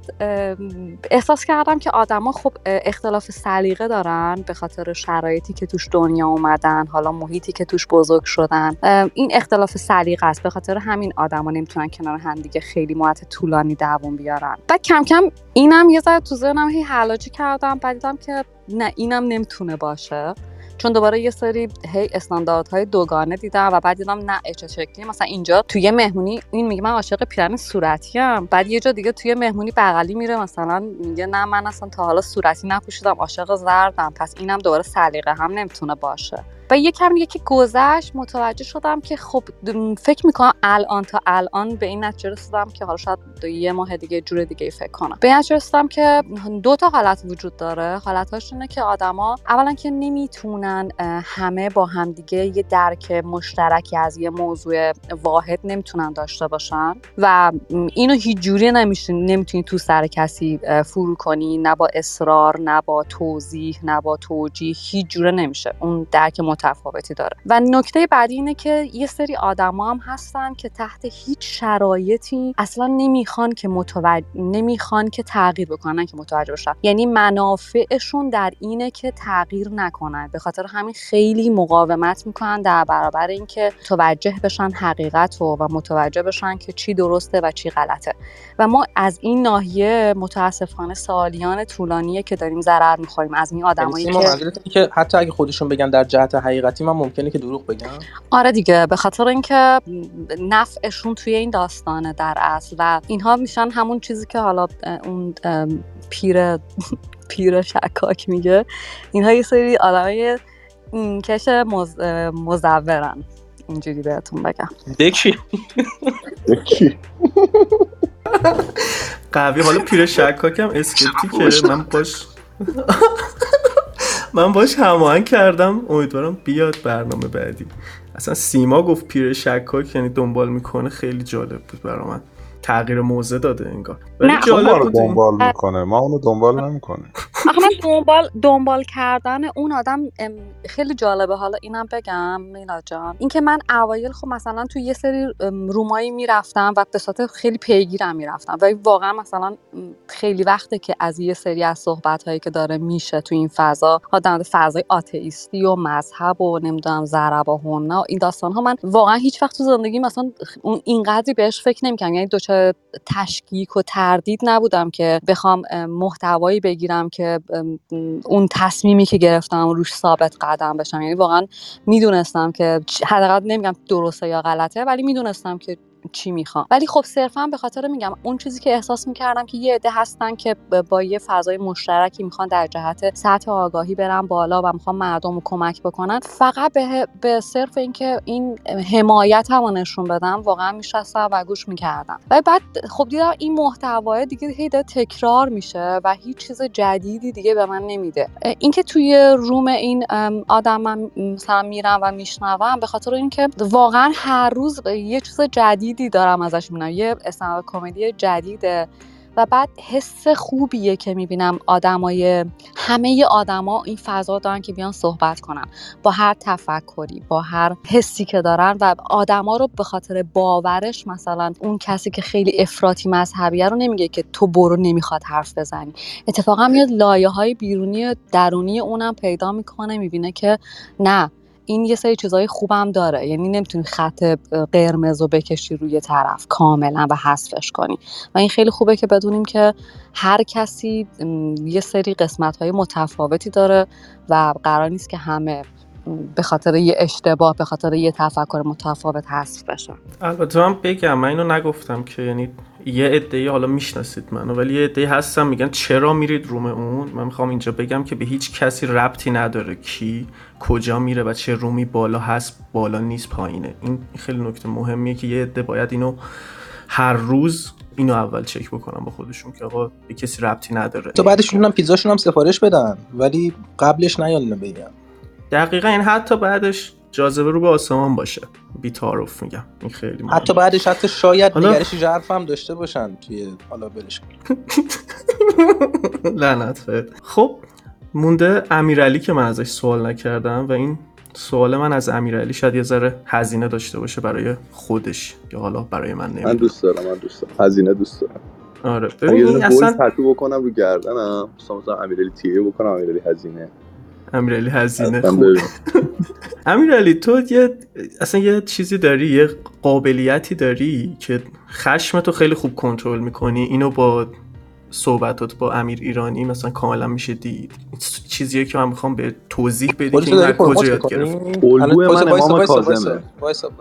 احساس کردم که آدما خب اختلاف سلیقه دارن به خاطر شرایطی که توش دنیا اومدن حالا محیطی که توش بزرگ شدن. این اختلاف سلیقه است. به خاطر همین آدما نمی‌تونن کنار همدیگه خیلی مدت طولانی دووم بیارن. بعد کم کم اینم یه ذره تو ذهنم هی حلاجی کردم. بعد دیدم که نه اینم نمی‌تونه باشه. چون دوباره یه سری هی استانداردهای دوگانه دیدم و بعد دیدم نه اه، چه شکلی مثلا اینجا توی مهمونی این میگه من عاشق پیرن صورتی ام بعد یه جا دیگه توی مهمونی بغلی میره مثلا میگه نه من اصلا تا حالا صورتی نپوشیدم عاشق زردم. پس اینم دوباره سلیقه هم نمی‌تونه باشه. و یه کم یکی گذشت متوجه شدم که خب فکر می‌کنم الان تا الان به این نتیجه رسیدم که حالا شاید یه ماه دیگه جور دیگه فکر کنم. به این نتیجه رسیدم که دو تا حالت وجود داره. حالتاش اینه که آدما اولا که نمی‌تونن همه با همدیگه یه درک مشترکی از یه موضوع واحد نمی‌تونن داشته باشن و اینو هیچ جوری نمی‌تونی تو سر کسی فرو کنی. نه با اصرار نه با توضیح نه با توجیه. هیچ جوره نمیشه. اون درک متفاوتی داره. و نکته بعدی اینه که یه سری آدما هم هستن که تحت هیچ شرایطی اصلا نمی‌خوان که متوجه نمی‌خوان که تغییر بکنن که متوجه بشن. یعنی منافعشون در اینه که تغییر نکنن. به خاطر همین خیلی مقاومت می‌کنن در برابر اینکه متوجه بشن حقیقت رو و متوجه بشن که چی درسته و چی غلطه. و ما از این ناحیه متاسفانه سالیان طولانیه که داریم ضرر می‌خوریم از این آدمایی که که حتی اگه خودشون بگن در جهت حقیقتی من ممکنه که دروغ بگم؟ آره دیگه به خاطر اینکه نفعشون توی این داستانه در اصل و اینها میشن همون چیزی که حالا اون پیر پیر شکاک میگه. اینها یه سری آدمای این کش مز... مزورن. اینجوری بهتون بگم. دکی کی قوی حالا پیر شکاکم اسکپتیکه من باش. من باش هماهنگ کردم. امیدوارم بیاد برنامه بعدی. اصلا سیما گفت پیر شکاک یعنی دنبال می‌کنه. خیلی جالب بود برا من. تغییر موضع داده انگار. ولی نه، خب ما رو. دنبال می‌کنه. ما اونو دنبال نمی‌کنه آخه من دنبال دنبال کردن اون آدم خیلی جالبه. حالا اینم بگم میلا جان. اینکه من اوایل خب مثلا تو یه سری رومایی می‌رفتم و به صورت خیلی پیگیرم می‌رفتم. و واقعا مثلا خیلی وقته که از یه سری از صحبت هایی که داره میشه تو این فضا آدم فضای آتئیستی و مذهب و نمی‌دونم ضرب و هنه و این داستان ها من واقعا هیچ وقت تو زندگی مثلا اون اینقدری بهش فکر نمی‌کنم یعنی دچار تشکیک و تردید نبودم که بخوام ام، محتوایی بگیرم که اون تصمیمی که گرفتم روش ثابت قدم بشم. یعنی واقعا می‌دونستم که حداقل نمیگم درسته یا غلطه ولی می‌دونستم که چی می‌خوام. ولی خب صرفا به خاطر میگم اون چیزی که احساس می‌کردم که یه عده هستن که با یه فضای مشترکی می‌خوان در جهت سطح آگاهی برن بالا و می‌خوان مردم رو کمک بکنن فقط به, به صرف اینکه این حمایت هم نشون بدم واقعا میشستم و گوش می‌کردم. و بعد خب دیدم این محتوای دیگه هی داره تکرار میشه و هیچ چیز جدیدی دیگه به من نمیده. اینکه توی روم این آدم من مثلا میرم و میشنوم به خاطر اینکه واقعا هر روز یه چیز جدیدی دارم ازش می‌بینم. یه استندآپ کمدی جدیده. و بعد حس خوبیه که می‌بینم آدمای همه آدما این فضا دارن که بیان صحبت کنن. با هر تفکری با هر حسی که دارن و آدما رو به خاطر باورش مثلا اون کسی که خیلی افراطی مذهبیه رو نمیگه که تو برو نمی‌خواد حرف بزنی. اتفاقا میاد لایه های بیرونی درونی اونم پیدا می‌کنه می‌بینه که نه این یه سری چیزای خوبم داره. یعنی نمی‌تونی خط قرمز رو بکشی روی طرف کاملا و حذفش کنی. و این خیلی خوبه که بدونیم که هر کسی یه سری قسمت های متفاوتی داره و قرار نیست که همه به خاطر یه اشتباه به خاطر یه تفکر متفاوت حذف بشن. البته من بگم من اینو نگفتم که یعنی یه عده‌ای حالا می‌شناسید منو ولی یه عده‌ای هستم میگن چرا میرید روم اون؟ من می‌خوام اینجا بگم که به هیچ کسی ربطی نداره کی کجا میره و چه رومی بالا هست بالا نیست پایینه. این خیلی نکته مهمیه که یه عده باید اینو هر روز اینو اول چک بکنم با خودشون که آقا به کسی ربطی نداره. تو بعدش می‌تونم پیزاشون هم سفارش بدن ولی قبلش نیان بگم دقیقا این حتی بعدش جاذبه رو به آسمان باشه. بی تعارف میگم. این خیلی مهمه. حتی بعدش حتی شاید حالا- نگرش ژرف هم داشته باشن توی حالا برش. لعنت خب مونده امیرعلی که من ازش سوال نکردم و این سوال من از امیرعلی شاید یه ذره هزینه داشته باشه برای خودش یا حالا برای من من نمی‌دونم. دوست دارم من دوست دارم. هزینه دوست دارم. آره. من ببین اصلا. تتو بکنم رو گردنم مثلا مثلا امیرعلی تیه بکنم امیرعلی هزینه. امیرعلی هزینه. امیرعلی تو یه اصلا یه چیزی داری یه قابلیتی داری که خشم تو خیلی خوب کنترل می‌کنی اینو با صحبتات با امیر ایرانی مثلا کاملا میشه دید چیزیه که من می‌خوام به توضیح بدی که این کجا یاد گرفت؟ الگوی من امام کاظمه.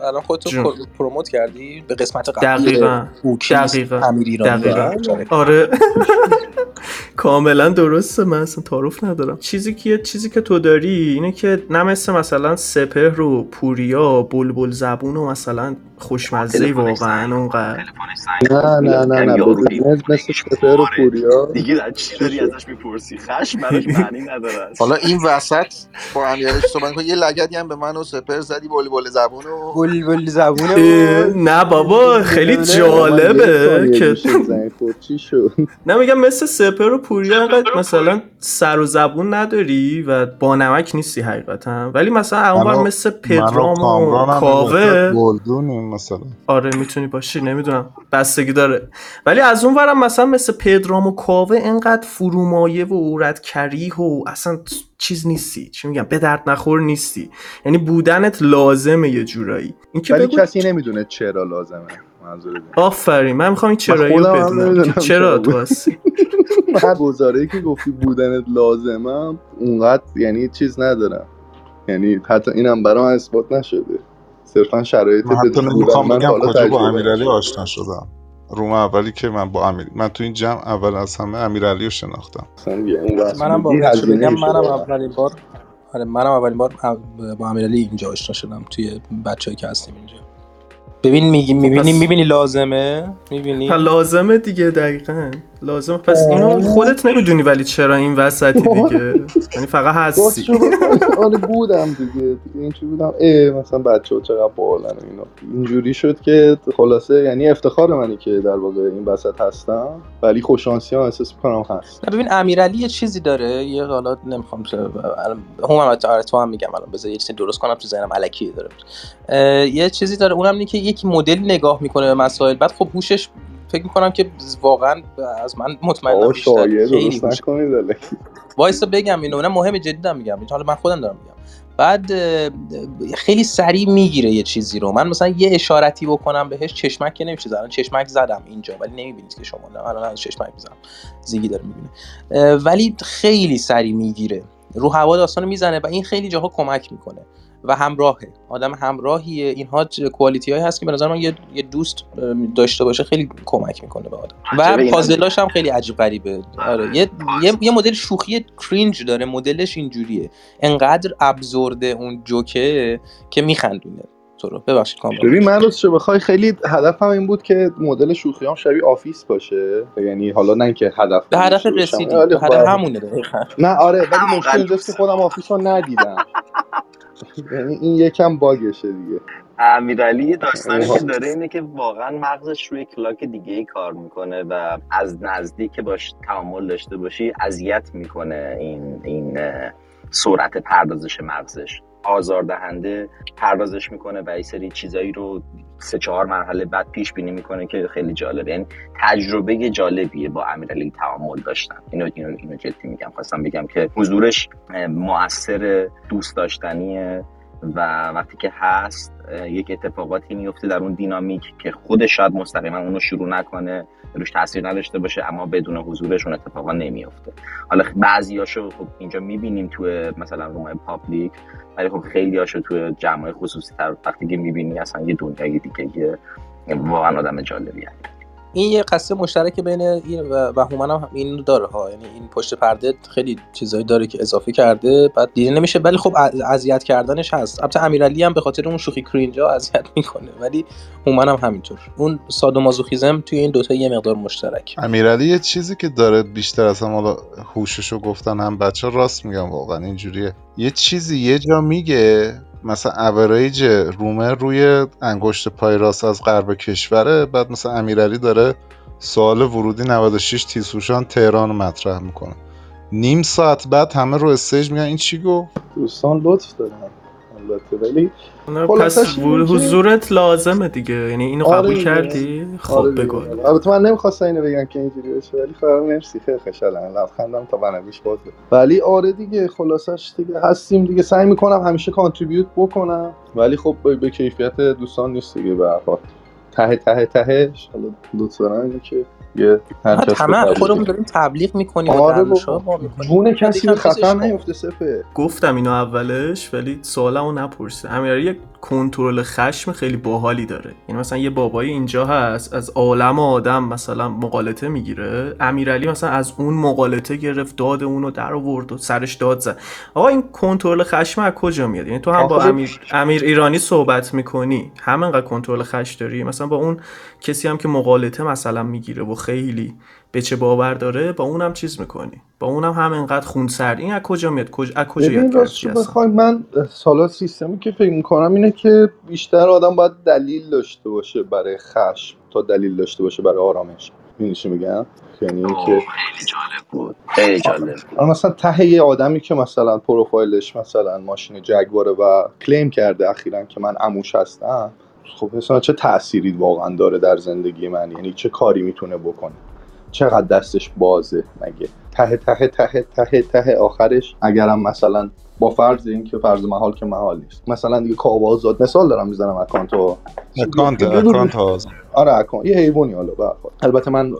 الان خودتو. پر- پروموت کردی به قسمت قبلی دقیقاً. دقیقاً. امیر ایرانی دقیقاً. مشارکت. آره کاملا درسته. من اصلا تعارف ندارم. چیزی که چیزی که تو داری اینه که نه مثل مثلا سپهر و پوریا بلبل زبون و مثلا خوشمزه واقعا اونقدر. نه نه نه نه پیدا مثل کنیش سپر و ماره. پوریا. دیگه از چی داری ازش می‌پرسی؟ خشم براش معنی نداره. حالا این وسط با امیرعلی صحبت کنی یه لگدی هم به من و سپر زدی بول زبون و بل بل زبونه اه، بود. نه بابا خیلی جالبه که نه میگم مثل سپر و پوریا انقدر مثلا سر و زبون نداری و با نمک نیستی حقیقتا. ولی مثلا اونور مثل پدرام و کاوه مثلا. آره می‌تونی باشی نمی‌دونم. بستگی داره. ولی از اون ورم مثلا مثل پدرام و کاوه انقدر فرومایه و اورد کریه و اصلا چیز نیستی. چی میگم؟ به درد نخور نیستی. یعنی بودنت لازمه یه جورایی. اینکه ولی بگو کسی نمی‌دونه چرا لازمه. منظور. آفرین من می‌خوام این چرایی رو بدونم چرا. تو هستی من گزاره که گفتی بودنت لازمم اونقدر یعنی چیز ندارم یعنی حتی اینم برام اثبات نشده صرفا شرایط من حتی بودن نمی‌خوام من بگم حالا کجا با امیرعلی. آشنا شدم روم اولی که من با امیر من تو این جمع اول از همه امیرعلی رو شناختم منم هزینه بگم میشه منم. اولین بار آره منم اولین بار با امیرعلی اینجا آشنا شدم توی بچه‌ای که هستیم اینجا ببین می‌بینی پس- می‌بینی لازمه؟ می‌بینی؟ لازمه دیگه دقیقا. لازم پس اینو خودت نمی‌دونی ولی چرا این وسطی دیگه. یعنی فقط هستی. آره بودم دیگه. دیگه اینجوری بودم اه مثلا بچه ها چقدر بالن و اینا. اینجوری شد که خلاصه یعنی افتخار منی که در واقع این وسط هستم. ولی خوششانسی هم احساس می‌کنم هست. نه ببین امیرعلی یه چیزی داره. یه حالا نمی‌خوام هم هم آره تو هم میگم. الان بذار یه چیزی درست کنم تو ذهنم الکی داره. یه چیزی داره. اونم اینه که یک مدل نگاه می‌کنه به مسائل. بعد خب هوشش فکر می‌کنم که واقعا از من مطمئنم بیشتره شایعه خیلی. وایسا بگم اینو نه مهم جدی میگم. حالا من خودم دارم میگم. بعد خیلی سریع می‌گیره یه چیزی رو. من مثلا یه اشارتی بکنم بهش چشمک که نمیشه الان چشمک زدم اینجا ولی نمی‌بینید که شما نه. الان از چشمک می‌زنم. زیگی داره می‌بینه. ولی خیلی سریع می‌گیره. رو هوا داستان می‌زنه و این خیلی جاها کمک می‌کنه. و همراهه. آدم همراهیه. اینها quality هایی هست که به نظر من یه, دوست داشته باشه خیلی کمک می‌کنه به آدم. و پازلاش هم خیلی عجیب غریبه. آره یه, یه, یه مدل شوخی cringe داره. مدلش اینجوریه. انقدر absurd ه اون جوکه که میخندونه. تو رو. ببخشید کامران. ببین من راستش بخوای خیلی هدفم این بود که مدل شوخی هم شبیه Office باشه. یعنی حالا نه اینکه هدف به هدف. رسیدی. هدف خب- همونه دقیقاً. نه آره ولی مشکل اینجاست که خودم Office رو ندیدم. یعنی این یکم باگشه دیگه امیرعلی یه داستانی. که داره اینه که واقعا مغزش روی کلاک دیگه ای کار می‌کنه و از نزدیک که باش تعامل داشته باشی اذیت می‌کنه این این اه، سرعت پردازش مغزش آزاردهنده پردازش می‌کنه و یه سری چیزایی رو سه چهار مرحله بعد پیش بینی می‌کنه که خیلی جالبه. یعنی تجربه جالبیه با امیرعلی تعامل داشتن. اینو اینو اینو جدی میگم. خواستم بگم که حضورش مؤثر دوست داشتنیه. و وقتی که هست یک اتفاقاتی میفته در اون دینامیک که خودش شاید مستقیما اونو شروع نکنه روش تاثیر نداشته باشه اما بدون حضورش اون اتفاقا نمیفته حالا بعضیاشو خب اینجا می‌بینیم تو مثلا رومای پابلیک ولی خب خیلی هاشو تو جمعای خصوصی تر وقتی که می‌بینی اصلا یه دنیای دیگه واقعا آدم جالبیه. این یه قصه مشترک بین این و هومن هم این داره ها. یعنی این پشت پرده خیلی چیزایی داره که اضافه کرده بعد دیده نمیشه ولی خب اذیت کردنش هست. البته امیرعلی هم به خاطر اون شوخی کرینجا اذیت می‌کنه ولی هومن هم همینطور. اون سادومازوخیزم توی این دوتا یه مقدار مشترک. امیرعلی یه چیزی که داره بیشتر از هم حالا هوششو گفتن هم بچه راست میگن واقعا اینجوریه. یه چیزی یه جا میگه مثلا اوریج رومه روی انگشت پای راست از غرب کشوره بعد مثلا امیرعلی داره سوال ورودی 96 تیزهوشان تهران مطرح می‌کنه. نیم ساعت بعد همه رو استیج میگن. این چی گفت؟ دوستان لطف دارن. البته. ولی پس حضورت لازمه دیگه. یعنی اینو آره قبول دیگه. کردی؟ خب آره. بگو. البته من نمی‌خواستم اینو بگم که اینجوری بشه ولی خب مرسی. خیلی خوشحالم. لبخندم تا بنویش بازه ولی آره دیگه خلاصش دیگه هستیم دیگه. سعی می‌کنم همیشه کانتریبیوت بکنم. ولی خب به, کیفیت دوستان نیست دیگه به ته ته تهش حالا دوست دارم که یه هر همه خودمون. داریم تبلیغ می‌کنیم آره می‌کنیم. جون کسی به خطر. نیفته سپه گفتم اینو اولش ولی سوالمو نپرسید امیرعلی یک کنترل خشم خیلی باحالی داره. یعنی مثلا یه بابایی اینجا هست از عالم آدم مثلا مقالطه می‌گیره. امیرعلی مثلا از اون مقالطه گرفت داد اونو در آورد و سرش داد زد. آقا این کنترل خشم از کجا میاد؟ یعنی تو هم با امیر, امیر ایرانی صحبت می‌کنی همینقدر کنترل خشم داری. مثلا با اون کسی هم که مقالطه مثلا می‌گیره و خیلی به چه باور داره با اونم چیز می‌کنی. با اونم همینقدر خونسرد. این از کجا میاد؟ کجا از کجا ببین یاد راستش گرفتی؟ بخوای من سالا سیستمی که فکر می‌کنم اینه که بیشتر آدم باید دلیل داشته باشه برای خشم تا دلیل داشته باشه برای آرامش. می‌دونی چی میگم؟ یعنی که خیلی جالب بود. خیلی جالب بود. آره مثلا ته یه آدمی که مثلا پروفایلش مثلا ماشین جگواره و کلیم کرده اخیرا که من اموش هستم خب مثلا چه تأثیری واقعا داره در زندگی من؟ یعنی چه کاری می‌تونه بکنه؟ چقدر دستش بازه مگه؟ ته ته ته ته ته آخرش. اگرم مثلا با فرض این که فرض محال که محال نیست. مثلا دیگه کاوا آزاد مثال دارم می‌زنم اکانت دونه- اکانت آزاد آره اکانت. یه حیوانی حالا. البته من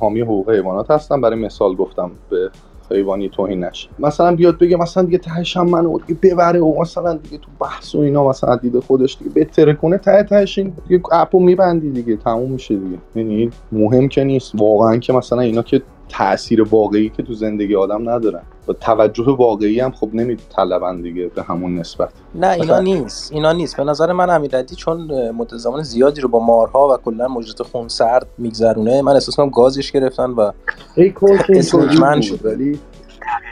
حامی حقوق حیوانات هستم. برای مثال گفتم به حیوانی توهین نشه. مثلا بیاد بگه مثلا دیگه تهش هم منو دیگه ببره و مثلا دیگه تو بحث و اینا مثلا دید خودش دیگه بهتره کنه ته تهش این دیگه اپو میبندی دیگه تموم میشه دیگه. یعنی مهم که نیست. واقعا که مثلا اینا که تاثیر واقعی که تو زندگی آدم ندارن. و توجه واقعی هم خب نمیطلبن دیگه به همون نسبت. نه اینا مثلا- نیست. اینا نیست. به نظر من امیرعلی چون مدت زمان زیادی رو با مارها و کلا موجودات خونسرد میگذرونه من احساس کنم گازش گرفتن و من شد. ولی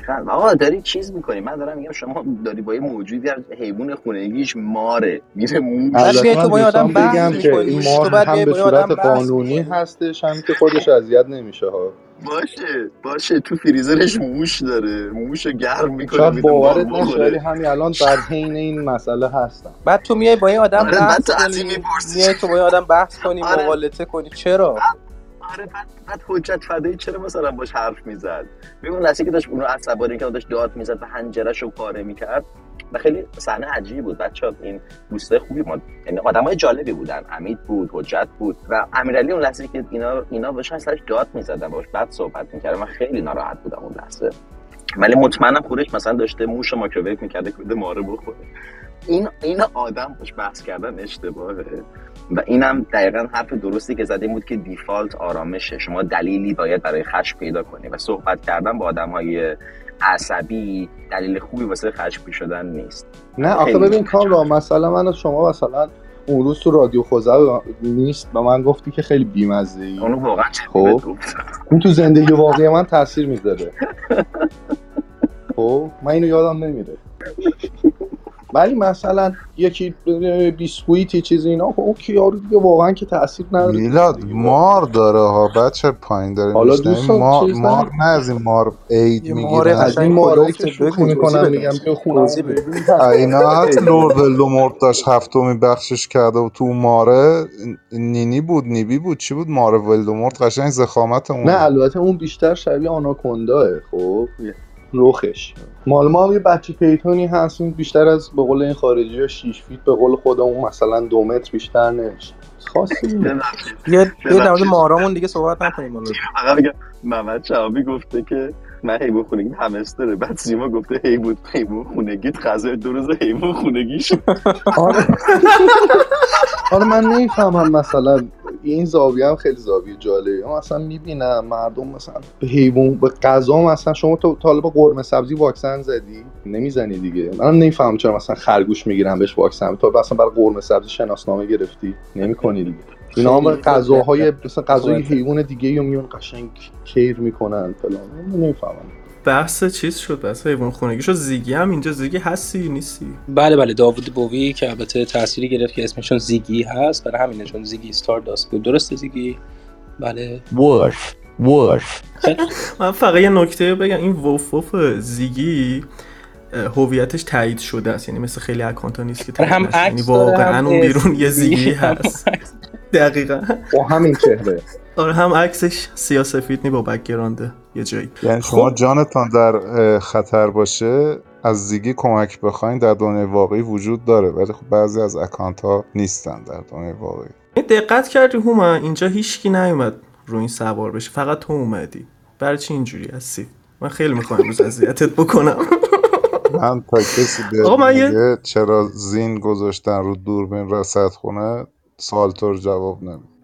دقیقاً. آقا داری چیز می‌کنی. من دارم میگم شما داری با یه موجودی از حیوان خونگیش ماره میره موش. تو من با آدم بگم که این مار هم به صورت قانونی. هستش هم که خودش اذیت نمیشه ها. باشه باشه تو فریزرش موش داره موش گرم می‌کنه شاید باورت نشه ولی همین الان در حین این مسئله هستم بعد تو میای با یه آدم آره، بحث تو از این کنی می‌پرسی. میای تو با یه آدم بحث کنی آره. مقالطه کنی چرا آره بعد حجت فدایی چرا مثلا باش حرف می‌زد؟ ببین لحظه که داشت اونو عصبانی که داشت داد می‌زد و حنجرش رو پاره می‌کرد و خیلی صحنه عجیبی بود. بچه این دوسته خوبی ما یعنی آدمای جالبی بودن. امید بود حجت بود و امیرعلی اون لحظه که اینا اینا بهش سرش داد می‌زدن باش بعد صحبت می‌کردن. من خیلی ناراحت بودم اون لحظه. ولی مطمئنم خودش مثلا داشته موش رو مایکروویو می‌کرده که بده ماره بخوره. این این آدم باش بحث کردن اشتباهه. و اینم دقیقا حرف درستی که زده بود که دیفالت آرامشه. شما دلیلی باید برای خشم پیدا کنی. و صحبت کردن با آدم های عصبی دلیل خوبی واسه خشمگین شدن نیست. نه آخه ببین کامرا مثلا من شما مثلا اون روز تو رادیو خوزه نیست و من گفتی که خیلی بیمزه ای اونو واقعا خب. این تو زندگی واقعی من تاثیر می‌ذاره. خب من اینو یادم نمیره. ولی مثلا یکی بیسکویتی چیزی اینا خب اوکی یارو دیگه واقعا که تاثیر نداره. میلاد مار داره ها. بچه پایین داره حالا مار, مار نه از این مار عید مار می‌گیرن از این کلفته. که شوخی می‌کنم میگم. بیا هست. اینا هست. لورد لومورد داشت هفتمی بخشش کرده و تو اون ماره. نینی بود نیبی بود. چی بود؟ ماره ولدمورت قشنگ زخامت اون نه البته اون بیشتر شبیه آناکونداه خب. رخش مال ما هم یه بچه پیتونی هست این بیشتر از به قول این خارجی ها 6 فیت به قول خودمون مثلا دو متر بیشتر نمیشه خاصی یه یه در مورد. مارامون دیگه صحبت نکنیم. فقط میگم محمد شهابی گفته که من حیوان خونگی همستره بعد سیما گفته حیوان حیوان خونگیت غذای دو روز حیوان خونگیش. آره. آره من نمی‌فهمم مثلا این زاویه هم خیلی زاویه جالبه من مثلا می‌بینم مردم مثلا به حیوان به غذا مثلا شما تو طالب قرمه سبزی واکسن زدی؟ نمی‌زنی دیگه. منم نمی‌فهمم چرا مثلا خرگوش می‌گیرن بهش واکسن. تو مثلا برای قرمه سبزی شناسنامه گرفتی. نمی‌کنی دیگه. اینا هم غذاهای مثلا غذای. حیوان دیگه رو میون قشنگ کیر می‌کنن فلان. من نمی‌فهمم. بحث چیز شد؟ بحث حیوان خونگی شد. زیگی هم اینجا. زیگی هستی نیستی؟ بله بله. داوود بووی که البته تأثیری گرفت که اسمشون زیگی هست. برای همینه چون زیگی ستار داست بود. درسته زیگی؟ بله. Wolf, wolf. من فقط یه نکته بگم. این ووف ووف زیگی هویتش تایید شده است. یعنی مثل خیلی اکانت نیست که تایید هم نشه. یعنی عکس واقعا اون بیرون یه. زیگی هست. دقیقا. با همین چهره. آره هم عکسش سیاسفید نی با background یه جایی. یعنی شما خب. جانتان در خطر باشه از زیگی کمک بخواین در دنیای واقعی وجود داره ولی خب بعضی از اکانت ها نیستن در دنیای واقعی. دقت کردی هومن اینجا هیچکی نیومد رو این سوار بشی فقط تو اومدی. برای چی اینجوری هستی؟ من خیلی می‌خوام امروز اذیتت بکنم. من تا کسی به چرا زین گذاشتن رو دوربین رصد خونه سوال تو رو جواب نمید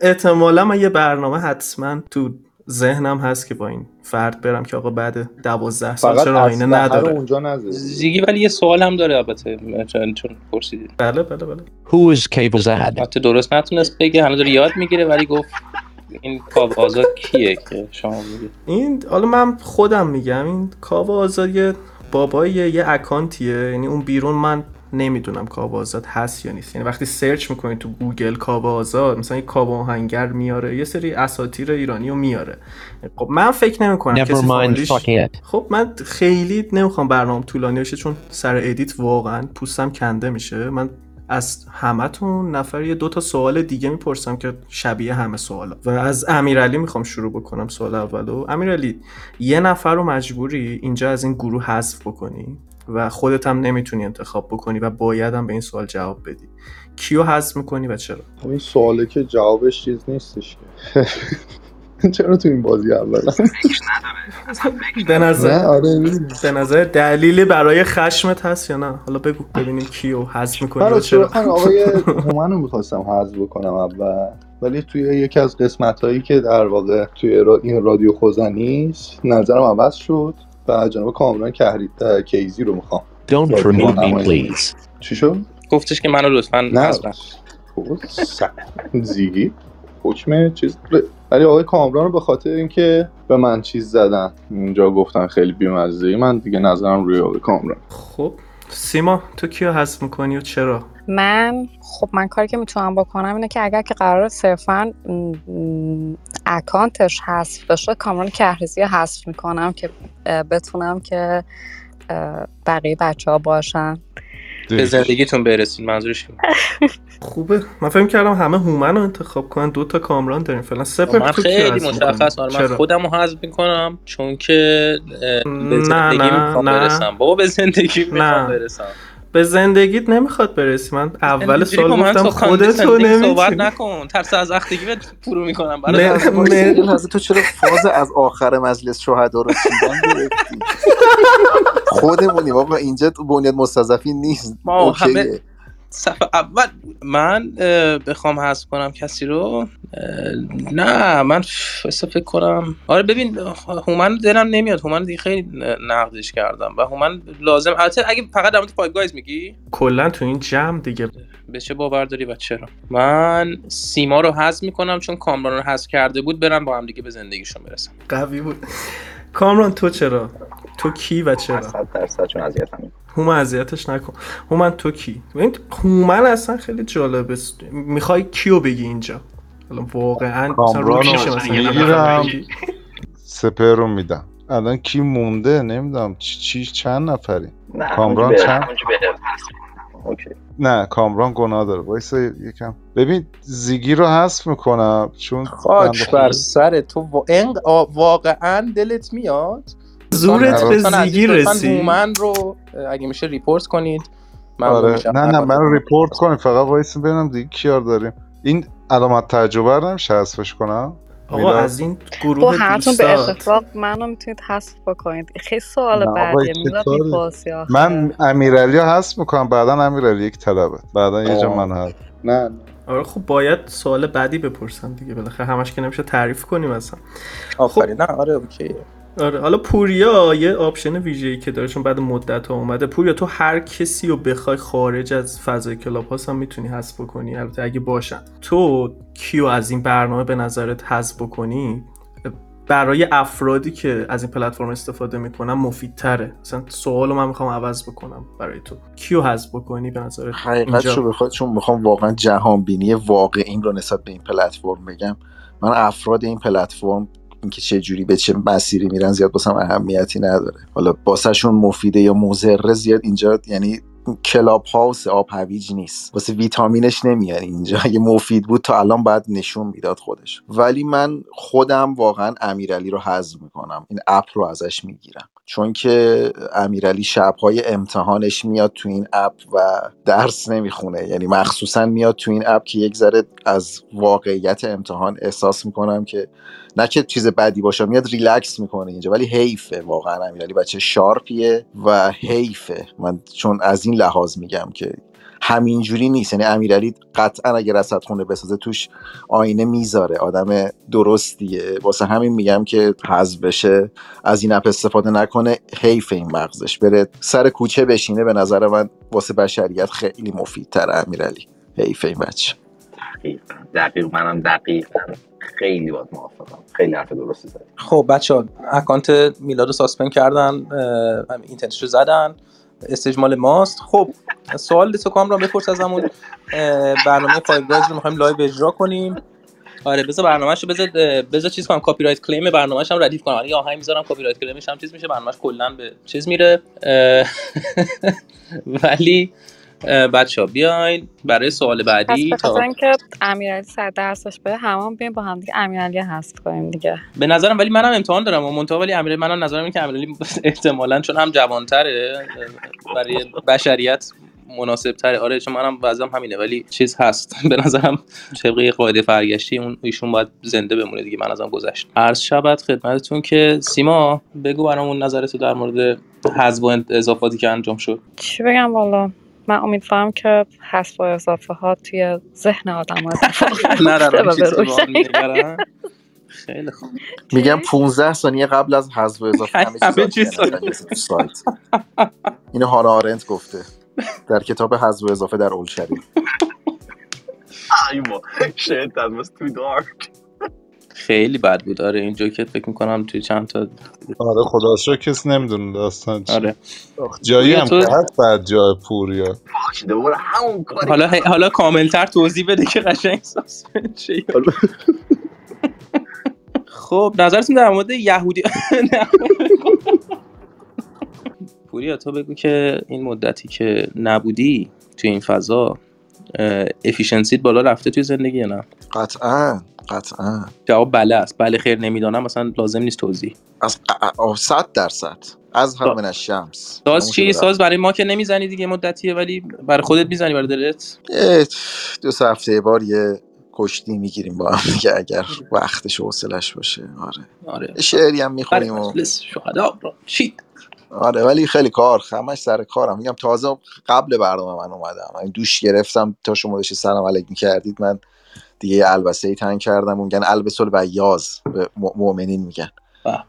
احتمالا من یه برنامه حتما تو ذهنم هست که با این فرد برم که آقا بعد دوازده سال فقط چرا آینه نداره؟ اونجا زیگی ولی یه سوال هم داره البته چون پرسیدید بله بله بله. Who is Cable's ad? البته درست نتونست بگه هنوز داره یاد می‌گیره ولی گفت این کاو آزاد کیه که شما میگید؟ این حالا من خودم میگم این کاو آزاد یه بابای یه اکانتیه یعنی اون بیرون من نمی‌دونم کاوه آزاد هست یا نیست. یعنی وقتی سرچ می‌کنی تو گوگل کاوه آزاد مثلا یه کاوه آهنگر میاره یه سری اساطیر ایرانی رو میاره. خب من فکر نمی‌کنم کسی فامیلیش. خب من خیلی نمی‌خوام برنامه طولانی بشه چون سر edit واقعا پوستم کنده میشه. من از همتون نفر یه دو تا سوال دیگه می‌پرسم که شبیه همه سوالا. و از امیرعلی می‌خوام شروع بکنم سوال اولو. امیرعلی یه نفر رو مجبوری اینجا از این گروه حذف بکنی؟ و خودت هم نمی‌تونی انتخاب بکنی و باید هم به این سوال جواب بدی. کیو حذف می‌کنی و چرا؟ خب این سواله که جوابش چیز نیستش چرا تو این بازی اولا به نه نظر آره. به نظر دلیلی برای خشمت هست یا نه؟ حالا بگو ببینیم کیو حذف می‌کنی من و چرا. آقای هومن رو می‌خواستم حذف بکنم اول. ولی توی یکی از قسمت هایی که در واقع توی را- این رادیو خوزنی است نظرم عوض شد. و جناب کامران کیزی رو می‌خوام Don't remove me, please. چی شد؟ گفتش که منو لطفا نه. خب، زیگی حکم چیز ولی آقای کامران رو به خاطر اینکه به من چیز زدن اونجا گفتن خیلی بیمزه من دیگه نظرم روی آقای کامران خب سیما تو کیو حذف می‌کنی و چرا من خب من کاری که می‌تونم بکنم اینه که اگر که قرار صرفا اکانتش حذف بشه کامران کهرزی رو حذف می‌کنم که بتونم که بقیه بچه ها باشن به زندگیتون برسید منظورش. خوبه من فکر کردم همه هومن رو انتخاب کنن دو تا کامران داریم فعلا سپر من تو کیو خیلی؟ مشخص آره من؟ خودم رو حذف می‌کنم چون که به نه، زندگی نه، می‌خوام نه. برسم بابا به زندگی نه. می‌خوام برسم به زندگیت نمی‌خواد برسی. من اول سال گفتم خودتو صحبت نمی‌تونی نکن. ترس از وقتگی بهت فرو می‌کنم. برای تو چرا فاز از آخر مجلس شهدا رو خودمونیم آقا اینجا تو بنیاد مستضعفین نیست. ما همه صفحه اول من بخوام حذف کنم کسی رو. نه من فکر کنم. آره ببین هومن دلم نمیاد. هومن دیگه خیلی نقدش کردم و هومن لازم. البته اگه فقط در مورد فایو گایز میگی؟ کلا تو این جمع دیگه. به چه باور داری و چرا من سیما رو حذف می‌کنم چون کامران رو حذف کرده بود برن با هم دیگه به زندگیشون برسن قوی بود. کامران تو چرا؟ تو کی و چرا؟ صد درصد چون اذیتم. هومن اذیتش نکن. هومن تو کی؟ ببین هومن اصلا خیلی جالبه. می‌خوای کیو بگی اینجا؟ حالا واقعا مثلا. بگی سپر رو میدم. الان کی مونده؟ نمی‌دونم. چی, چی چند نفری؟ نه کامران چند؟ okay. نه کامران گناه داره. وایسا یکم. ببین زیگی رو حذف می‌کنم چون خاک بر سر تو. وا... انق- آ- واقعا دلت میاد؟ زورت به زیگی رسید. هومن رو اگه میشه report کنید. ممنون آره. نه نه من report کنیم فقط وایس ببینم دیگه کیار داریم. این علامت تعجب رو نمیشه حذفش کنم؟ آقا؟ از این با گروه همتون به اتفاق منو می‌تونید حذف بکنید. خیلی سوال آخه. من امیرعلی رو حذف می‌کنم. بعدا امیرعلی یک طلبه. بعدا یه جا. من هست نه. آره خب باید سوال بعدی بپرسن دیگه. بالاخره همش که نمیشه تعریف کنیم اصلا. آفرین. نه آره okay. آره. حالا پوریا یه option ویژه‌ای که داره چون بعد مدت ها اومده. پوریا تو هر کسی رو بخوای خارج از فضای Clubhouse هم می‌تونی حذف بکنی. البته اگه باشن. تو کیو از این برنامه به نظرت حذف بکنی؟ برای افرادی که از این پلتفرم استفاده می‌کنن مفیدتره. مثلا سوالو من می‌خوام عوض بکنم برای تو. کیو حذف بکنی به نظرت؟ حقیقت رو بخواد چون می‌خوام واقعا جهان بینی واقعیم رو نسبت به این پلتفرم بگم. من افراد این پلتفرم اینکه چه جوری به چه مسیری میرن زیاد باسم اهمیتی نداره. حالا باسهشون مفیده یا مضره زیاد اینجا یعنی Clubhouse آب هویج نیست. واسه ویتامینش نمیاد اینجا. اگه مفید بود تا الان باید نشون می‌داد خودش. ولی من خودم واقعا امیرعلی رو حذف می‌کنم. این app رو ازش می‌گیرم. چون که امیرعلی شبهای امتحانش میاد تو این app و درس نمی‌خونه. یعنی مخصوصا میاد تو این app که یک ذره از واقعیت امتحان احساس می‌کنم که نه که چیز بدی باشه میاد ریلکس می‌کنه اینجا ولی حیفه واقعا امیرعلی بچه sharp یه و حیفه. من چون از این لحاظ میگم که همینجوری نیست. یعنی امیرعلی قطعا اگه رصدخونه بسازه توش آینه می‌ذاره. آدم درستیه. واسه همین میگم که حذف بشه از این app استفاده نکنه حیف این مغزش. بره سر کوچه بشینه. به نظر من واسه بشریت خیلی مفیدتر امیرعلی. حیف این بچه. دقیق. دقیق. منم دقیقا خیلی باید موافقم. خیلی حرف درستی زدی. خب بچه ها account میلاد رو suspend کردن. اینترنتش رو زدن. استجمال ماست. خب سوال تو کام را بپرس از همون برنامه فایو گایز رو می‌خوایم لایو اجرا کنیم. آره بذار برنامه‌شو بذار بذار چیز کنم کپی رایت کلیم برنامه‌ش هم ردیف کنم. آره، آهنگ می‌ذارم کپی رایت کلیمش هم چیز میشه برنامه‌ش کلا به چیز میره. ولی بچه ها بیاین برای سوال پس بعدی به تا اینکه امیرعلی سر درسش بره همون بیایم با هم دیگه امیرعلی هست کنیم دیگه. به نظرم ولی منم امتحان دارم و منتها ولی امیرعلی منم نظرم اینه که امیرعلی احتمالاً چون هم جوانتره برای بشریت مناسب تره آره چون منم وضعم همینه ولی چیز هست. به نظرم طبق قاعده فرگشتی اون ایشون باید زنده بمونه دیگه من ازم گذشت. عرض شبت خدمتتون که سیما بگو برامون نظرتو در مورد حذف و اضافاتی که انجام شد. چی بگم والا؟ من امیدوارم که حذف و اضافه ها توی ذهن آدم ها اتفاق. خیلی خوب. میگم 15 ثانیه قبل از حذف و اضافه همه چیز تو سایت. اینو هانا آرنت گفته در کتاب حذف و اضافه در اولشری ایوا shit that was too dark خیلی بد بود. آره این جوکت فکر می‌کنم توی چند تا آره خدا شکر کسی نمی‌دونه داستان چی. آره. جایی هم تو- هست بعد جای پوریا باش دوباره همون کاری حالا حالا کاملتر توضیح بده که قشنگ ساسپند شه خب نظرتون در مورد یهودی نه. پوریا تو بگو که این مدتی که نبودی توی این فضا افیشنسیت بالا رفته توی زندگی یا نه؟ قطعا قطعا. جواب بله است. بله خیر نمی‌دانم. مثلا لازم نیست توضیح. از آه، صد درصد. از هم من الشمس ساز چی؟ ساز برای ما که نمی‌زنی دیگه مدتیه ولی برای خودت می‌زنی برای دلت؟ دو سه هفته بار یه کشتی می‌گیریم با هم دیگه اگر وقتش و حوصلش باشه. آره. آره. شعری هم می‌خونیم و شهدا را. چی؟ آره ولی خیلی کار همش سر کارم. میگم تازه قبل برنامه من اومدم. این دوش گرفتم تا شما داشتی سلام علیک می‌کردید من دیگه یه البسه ای تنگ کردم. میگن البس بیاز به مؤمنین میگن.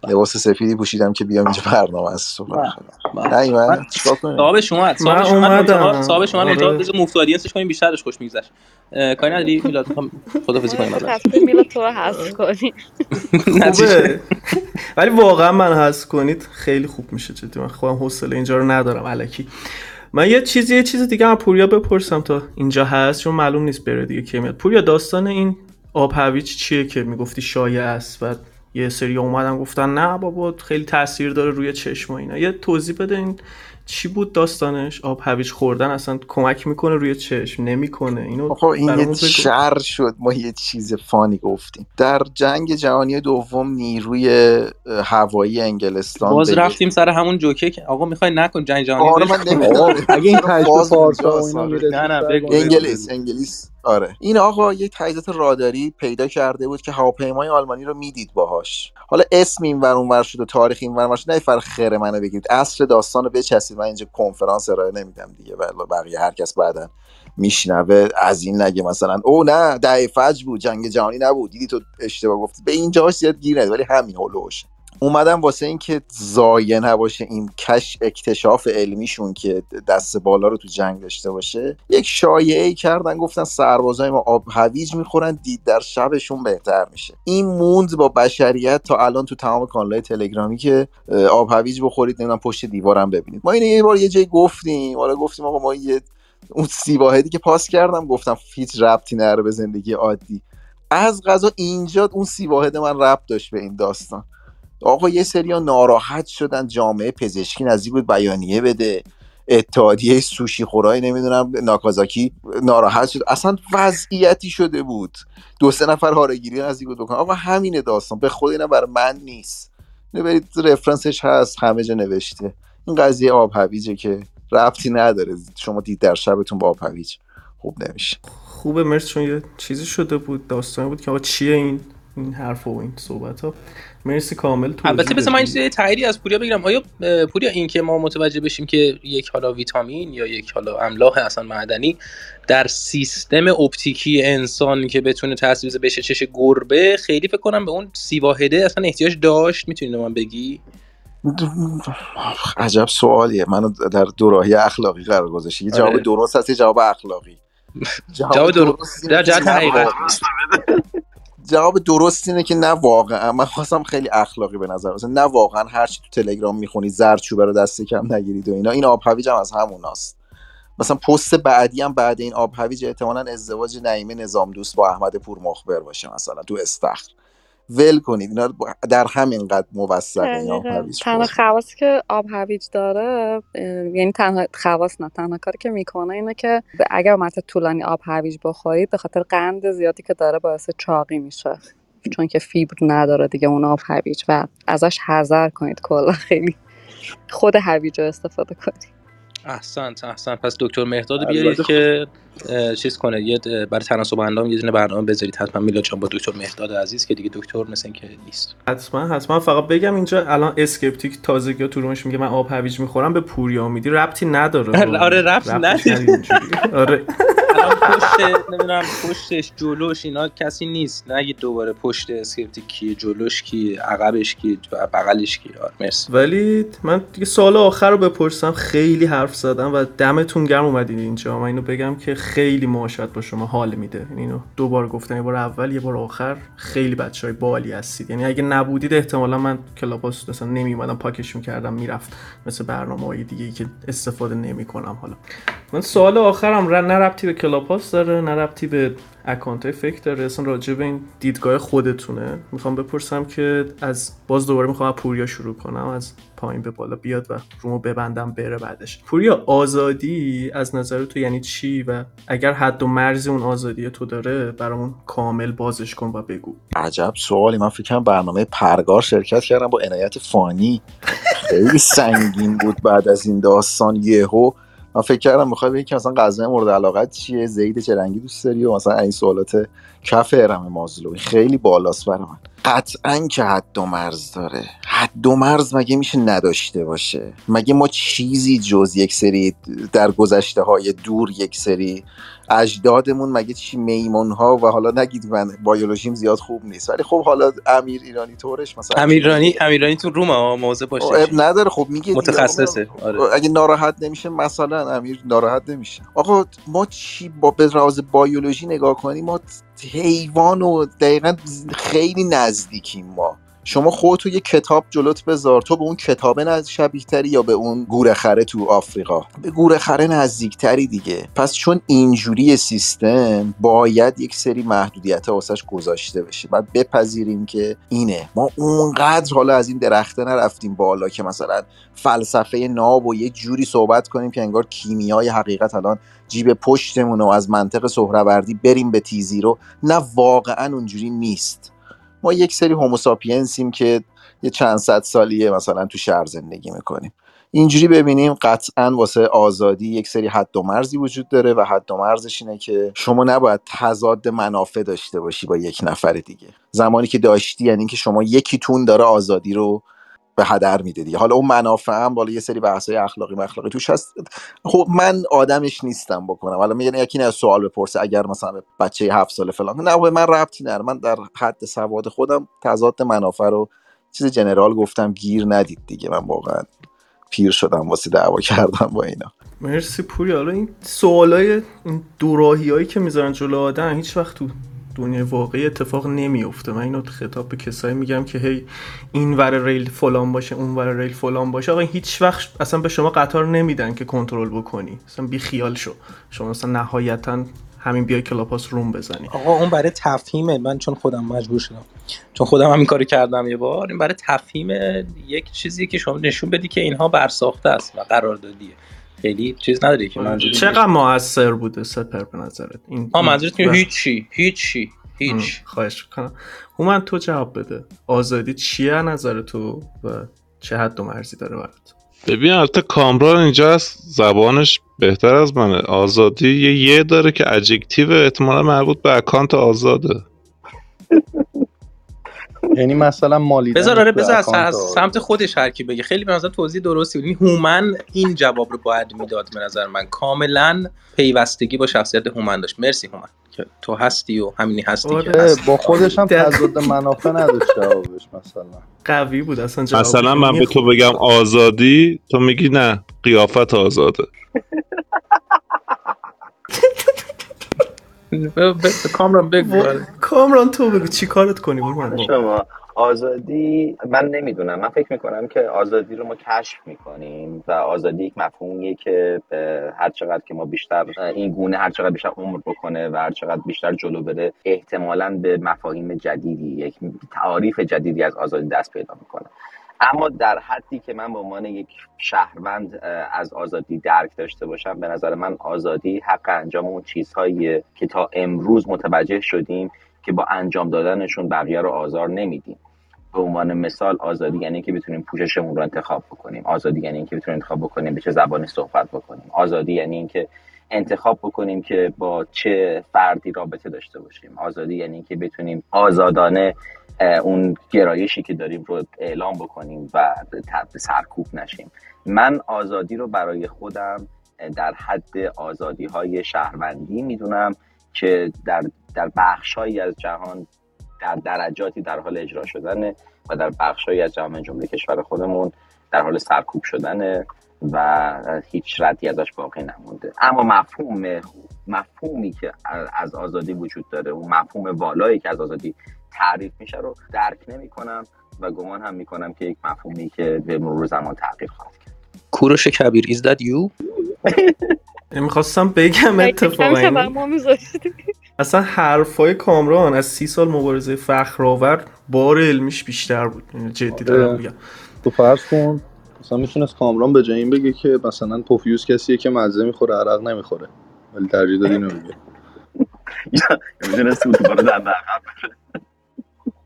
لباس سفیدی پوشیدم که بیام اینجا برنامه از صبح. نه من چیکار کنم صاحب شما صاحب شما صاحب شما آره. منتها بذار مفت آدینسش کنیم بیشترش خوش میگذشت. کاری نداری؟ میلاد می‌خوام خدافظی کنیم. تصمیم میلاد تو رو حذف کنی خوبه. ولی واقعا من هست کنید خیلی خوب میشه. جدی من خودم حوصله اینجا رو ندارم الکی من یه چیزی یه چیز دیگه هم پوریا بپرسم تا اینجا هست چون معلوم نیست بره دیگه کی میاد. پوریا داستان این آب هویج چیه که می‌گفتی شایع است؟ و یه سری اومدن گفتن نه بابا خیلی تاثیر داره روی چشم و اینا. یه توضیح بده این چی بود داستانش؟ آب هویج خوردن اصلا کمک می‌کنه روی چشم؟ نمی‌کنه؟ اینو آقا این یه. شر شد. ما یه چیز فانی گفتیم. در جنگ جهانی دوم نیروی هوایی انگلستان باز رفتیم سر همون جوکه که آقا می‌خوای نکن جنگ جهانی آره من. نمی‌دونم. اگه این تجربه باز فارسا. انگلیس انگلیس. آره. این آقا یه تجهیزات راداری پیدا کرده بود که هواپیمای آلمانی رو می‌دید باهاش. حالا اسم این ور اونور شد و تاریخ این ور شد نه فرق خیر منو بگید اصل داستان رو بچسید من اینجا کنفرانس ارائه نمیدم دیگه. ولی بقیه هر کس بعدا میشنوه از این نگه مثلا او نه دهه فجر بود جنگ جهانی نبود. دیدی تو اشتباه گفتی. به اینجاش زیاد گیر ولی همین هولوش. اومدم واسه اینکه ضایع نباشه این کش اکتشاف علمیشون که دست بالا رو تو جنگ داشته باشه یک شایعه ای کردن گفتن سربازای ما آب هویج می‌خورن دید در شبشون بهتر میشه. این موند با بشریت تا الان تو تمام کانالهای تلگرامی که آب هویج بخورید نمی‌دونم پشت دیوارم ببینید. ما اینو یه بار یه جای گفتیم. حالا گفتیم آقا ما یه اون سی واحدی که پاس کردم گفتم هیچ ربطی نره به زندگی عادی. از غذا اینجا اون سی واحد من ربط داشت به این داستان. آقا یه سریا ناراحت شدن جامعه پزشکی نزدیک بود بیانیه بده. اتحادیه سوشی خورای نمی‌دونم ناکازاکی ناراحت شد. اصلا وضعیتی شده بود. دو سه نفر هارگیری نزدیک بود بکنن آقا همینه داستان. به خود اینا برای من نیست. اینو برید رفرنسش هست همه جا نوشته. این قضیه آب هویجه که ربطی نداره. شما دید در شبتون با آب هویج خوب نمیشه. خوبه مرس چون یه چیزی شده بود داستانی بود که آقا چیه این این حرف و این صحبت ها مرسی کامل توضیح البته بذار من. یه تاییدی از پوریا بگیرم. آیا پوریا این که ما متوجه بشیم که یک حالا ویتامین یا یک حالا املاح اصلا معدنی در سیستم اپتیکی انسان که بتونه تاثیر بشه چش گربه خیلی فکر کنم به اون سی واحده اصلا احتیاج داشت. می‌تونی من بگی؟ عجب سوالیه. منو در دوراهی اخلاقی قرار گذاشتی. یه جواب آره. درست هست یه جواب اخلاقی. جواب درست. در جهت حقیقت. جواب درست اینه که نه واقعا. من خواستم خیلی اخلاقی به نظر مثلا نه واقعا هر چی تو تلگرام می‌خونی زردچوبه رو دست کم نگیرید و اینا. این آب هویج هم از هموناست. مثلا پست بعدی هم بعد این آب هویج احتمالاً ازدواج نعیمه نظام دوست با احمد پور مخبر باشه مثلا تو استخر. ول کنید. اینا در همین قد موثقه این آب. هویج تنها خواصی که آب هویج داره یعنی تنها خواص نه تنها کاری که می‌کنه اینه که اگر مدت طولانی آب هویج بخورید به خاطر قند زیادی که داره باعث چاقی میشه. چون که فیبر نداره دیگه اون آب هویج و ازش حذر کنید کلا. خیلی خود هویج رو استفاده کنید. احسنت احسنت پس دکتر مهداد بیارید که اه، چیز کنه. یه برای تناسب اندام یه دونه برنامه بذارید. حتما میلاد جان با دکتر مهداد عزیز که دیگه دکتر مثل این که نیست. حتما حتما. فقط بگم اینجا الان Skeptic تازگی تو room ش میگه من آب هویج می‌خورم به پوریا میدی. ربطی نداره. آره، ربط نداره. آره. پشت نمی‌دونم پشتش جلوش اینا کسی نیست. نگید دوباره پشت Skeptic کیه جلوش کیه عقبش کیه بغلش کیه آره مرسی. ولی من دیگه سوال آخر رو بپرسم. خیلی حرف زدم و دمتون گرم اومدین اینجا. من اینو بگم که خیلی معاشرت با شما حال میده. یعنی اینو دو بار گفتم یه بار اول یه بار آخر. خیلی بچه های باحالی هستید. یعنی اگه نبودید احتمالا من Clubhouse مثلا نمی اومدم پاکش می‌کردم می‌رفت مثل برنامه های دیگه ای که استفاده نمی کنم حالا من سوال آخرم نه ربطی به کلاپاس داره نه ربطی به اکانت فکر داره. اصلا راجع به این دیدگاه خودتونه. می‌خوام بپرسم که از باز دوباره می‌خوام از پوریا شروع کنم از پایین به بالا بیاد و رومو ببندم بره بعدش. پوریا آزادی از نظر تو یعنی چی؟ و اگر حد و مرزی اون آزادی تو داره برامون کامل بازش کن و بگو. عجب سوالی. من فکر کنم برنامه پرگار شرکت کردم با عنایت فانی. خیلی سنگین بود بعد از این داستان یهو. من فکر کردم می‌خوای بگی که مثلا غذای مورد علاقت چیه؟ زید چه رنگی دوست داری؟ و مثلا این سوالات کف ارم مازلوی خیلی بالاست برای من. قطعا که حد و مرز داره. حد و مرز مگه میشه نداشته باشه؟ مگه ما چیزی جز یک سری در گذشته های دور یک سری اجدادمون مگه چی میمون ها و حالا نگید من بیولوژیم زیاد خوب نیست. ولی خب حالا امیر ایرانی طورش مثلا امیرانی امیرانی تو روم ها موضع اب باشه نداره. خب میگه. متخصصه. آره. اگه ناراحت نمیشه مثلا امیر ناراحت نمیشه. آقا ما چی با به راز بیولوژی نگاه کنیم ما حیوان و دقیقا خیلی نزدیکیم ما. شما خودتو یه کتاب جلوت بذار. تو به اون کتابه شبیه تری یا به اون گورخره تو آفریقا؟ به گورخره نزدیکتری دیگه. پس چون اینجوری سیستم باید یک سری محدودیت واسش گذاشته بشه. بعد بپذیریم که اینه. ما اونقدر حالا از این درخته نرفتیم بالا که مثلا فلسفه ناب و یه جوری صحبت کنیم که انگار کیمیای حقیقت الان جیب پشتمون و از منطق سهروردی بریم به تیزی رو. نه واقعا اونجوری نیست. ما یک سری هوموساپینسیم که یه چند صد سالیه مثلا تو شهر زندگی می‌کنیم. اینجوری ببینیم قطعا واسه آزادی یک سری حد و مرزی وجود داره و حد و مرزش اینه که شما نباید تضاد منافع داشته باشی با یک نفر دیگه. زمانی که داشتی یعنی که شما یکیتون داره آزادی رو به هدر میده دیگه. حالا اون منافع هم بالا یه سری بحث‌های اخلاقی مخلاقی توش هست. خب من آدمش نیستم بکنم. حالا میگن یکی نه سوال بپرسه اگر مثلا بچه هفت ساله فلان. نه به من ربطی نداره. من در حد سواد خودم تضاد منافع رو چیز جنرال گفتم گیر ندید دیگه. من واقعا پیر شدم واسه دعوا کردم با اینا. مرسی پوری. حالا این سوالای این دوراهی هایی که می‌ذارن جلو آدم هیچ وقت تو دنیای واقعی اتفاق نمیفته من اینو خطاب به کسایی میگم که هی این ور ریل فلان باشه اون ور ریل فلان باشه. آقا هیچ وقت اصلا به شما قطار نمیدن که کنترل بکنی. اصلا بی خیال شو. شما اصلا نهایتا همین بیای Clubhouse room بزنی. آقا اون برای تفهیمه. من چون خودم مجبور شدم. چون خودم همین کارو کردم یه بار. این برای تفهیم یک چیزی که شما نشون بدی که اینها برساخته است و قراردادیه. خیلی چیز نداری که منظور چقدر موثر بوده سپر به نظرت؟ این آ منظورت که هیچی هیچی هیچ. خواهش می‌کنم. هومن تو جواب بده. آزادی چیه نظر تو و چه حد و مرزی داره برات؟ ببین البته کامران اینجا هست زبانش بهتر از منه. آزادی یه یه داره که adjective احتمالا مربوط به account آزاده. یعنی مثلا مالیدن بذار آره بذار از. سمت خودش هر کی بگه خیلی به نظر توضیح درستی بود این هومن این جواب رو باید می‌داد به نظر من کاملا پیوستگی با شخصیت هومن داشت مرسی هومن که تو هستی و همینی هستی آره. که هستی با خودش هم. تضاد منافع نداشت جوابش مثلا قوی بود اصلا جوابش مثلا من به تو. بگم آزادی تو میگی نه قیافت آزاده کامران بگو آره. کامران تو بگو چی کارت کنی؟ با شما آزادی من نمی‌دونم. من فکر می‌کنم که آزادی رو ما کشف می‌کنیم و آزادی یک مفهومیه که هر چقدر که ما بیشتر این گونه هر چقدر بیشتر عمر بکنه و هر چقدر بیشتر جلو بره احتمالا به مفاهیم جدیدی یک تعاریف جدیدی از آزادی دست پیدا می‌کنه. اما در حدی که من به عنوان یک شهروند از آزادی درک داشته باشم به نظر من آزادی حق انجام اون چیزهاییه که تا امروز متوجه شدیم که با انجام دادنشون بقیه رو آزار نمیدیم. به عنوان مثال آزادی یعنی اینکه بتونیم پوششمون رو انتخاب بکنیم. آزادی یعنی اینکه بتونیم انتخاب بکنیم به چه زبانی صحبت بکنیم. آزادی یعنی اینکه انتخاب بکنیم که با چه فردی رابطه داشته باشیم. آزادی یعنی اینکه بتونیم آزادانه اون گرایشی که داریم رو اعلام بکنیم و به سرکوب نشیم. من آزادی رو برای خودم در حد آزادی های شهروندی می‌دونم که در در بخشهایی از جهان در درجاتی در حال اجرا شدنه و در بخشهایی از جامعه جمهوری کشور خودمون در حال سرکوب شدنه و هیچ ردی ازش باقی نمونده. اما مفهوم مفهومی که از آزادی وجود داره اون مفهوم والایی که از آزادی تعریف میشه رو درک نمی کنم و گمان هم می‌کنم که یک مفهومی که به مرور زمان تغییر خواهد کرد. کوروش کبیر is that you? می‌خواستم بگم اتفاقا. اصلا حرفای کامران از سی سال مبارزه فخرآور بار علمیش بیشتر بود. جدی دارم آره. میگم. تو فرض کن مثلا می‌تونست کامران به جای این بگه که مثلا پوفیوز کسیه که مزه می‌خوره عرق نمی‌خوره. ولی ترجیح داد اینو بگه. یا می‌دونست اتوبان رو در عقب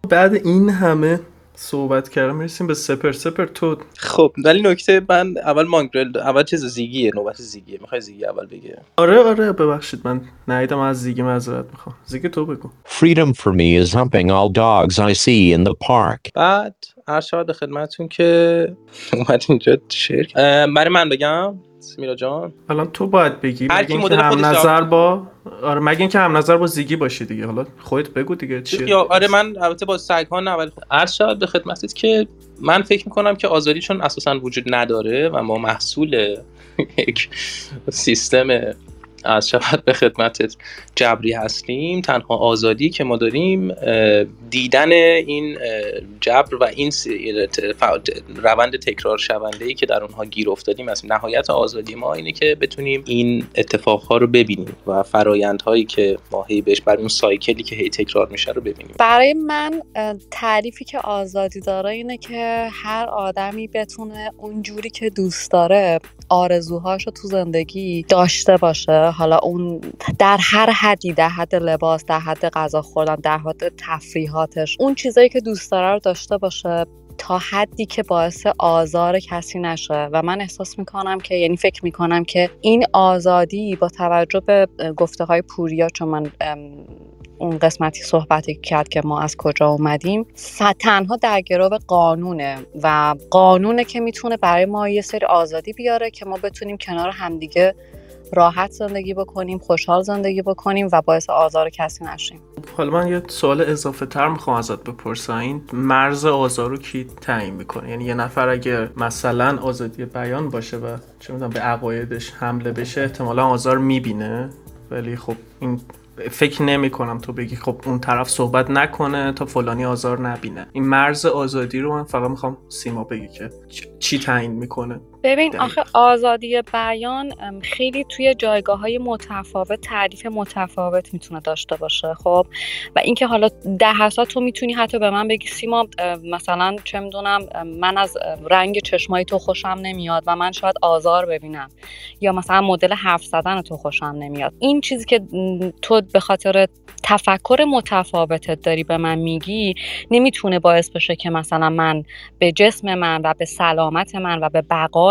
بعد این همه صحبت کردم می‌رسیم به سپر. سپر تو خب ولی نکته من اول مانگرل اول چیز زیگیه نوبت زیگیه. می‌خوای زیگی اول بگه آره آره ببخشید من نیدم از زیگی معذرت می‌خوام. زیگی تو بگو. Freedom for me is humping all dogs I see in the park. بعد به خدمتتون که اومد اینجا اه، برای من بگم؟ میرا جان. الان تو باید بگی. هر مگه کی مدل هم نظر با آره مگه اینکه هم نظر با زیگی باشی دیگه. حالا خودت بگو دیگه چیه. یا آره من البته با سگ ها نه ولی خب عرض شود به خدمتت که من فکر می‌کنم که آزادی چون اساسا وجود نداره و ما محصول یک سیستم از شود به خدمتت جبری هستیم. تنها آزادی که ما داریم دیدن این جبر و این روند تکرار شونده ای که در اونها گیر افتادیم است نهایت آزادی ما اینه که بتونیم این اتفاقها رو ببینیم و فرایندهایی که ما هی بهش بر اون سایکلی که هی تکرار میشه رو ببینیم. برای من تعریفی که آزادی داره اینه که هر آدمی بتونه اونجوری که دوست داره آرزوهاشو تو زندگی داشته باشه. حالا اون در هر حدی در حد لباس در حد غذا خوردن در حد تفریحاتش اون چیزایی که دوست داره رو داشته باشه تا حدی که باعث آزار کسی نشه. و من احساس می‌کنم که یعنی فکر می‌کنم که این آزادی با توجه به گفته های پوریا چون من اون قسمتی صحبتی کرد که ما از کجا اومدیم تنها در گرو قانونه. و قانونه که می‌تونه برای ما یه سری آزادی بیاره که ما بتونیم کنار همدیگه راحت زندگی بکنیم خوشحال زندگی بکنیم و باعث آزار کسی نشیم. حالا من یه سوال اضافه تر می‌خوام ازت بپرسم. این مرز آزار رو کی تعیین می‌کنه؟ یعنی یه نفر اگر مثلا آزادی بیان باشه و چه می‌دونم به عقایدش حمله بشه احتمالا آزار می‌بینه. ولی خب این فکر نمی کنم تو بگی خب اون طرف صحبت نکنه تا فلانی آزار نبینه. این مرز آزادی رو من فقط می‌خوام سیما بگی که چی تعیین می‌کنه؟ ببین. آخه آزادی بیان خیلی توی جایگاه های متفاوت تعریف متفاوت می‌تونه داشته باشه خب؟ و اینکه حالا ده تو می‌تونی حتی به من بگی سیما مثلا چه می‌دونم من از رنگ چشمای تو خوشم نمیاد و من شاید آزار ببینم. یا مثلا مدل حرف زدن تو خوشم نمیاد. این چیزی که تو به خاطر تفکر متفاوتت داری به من میگی نمی‌تونه باعث بشه که مثلا من به جسم من و به سلامت من و به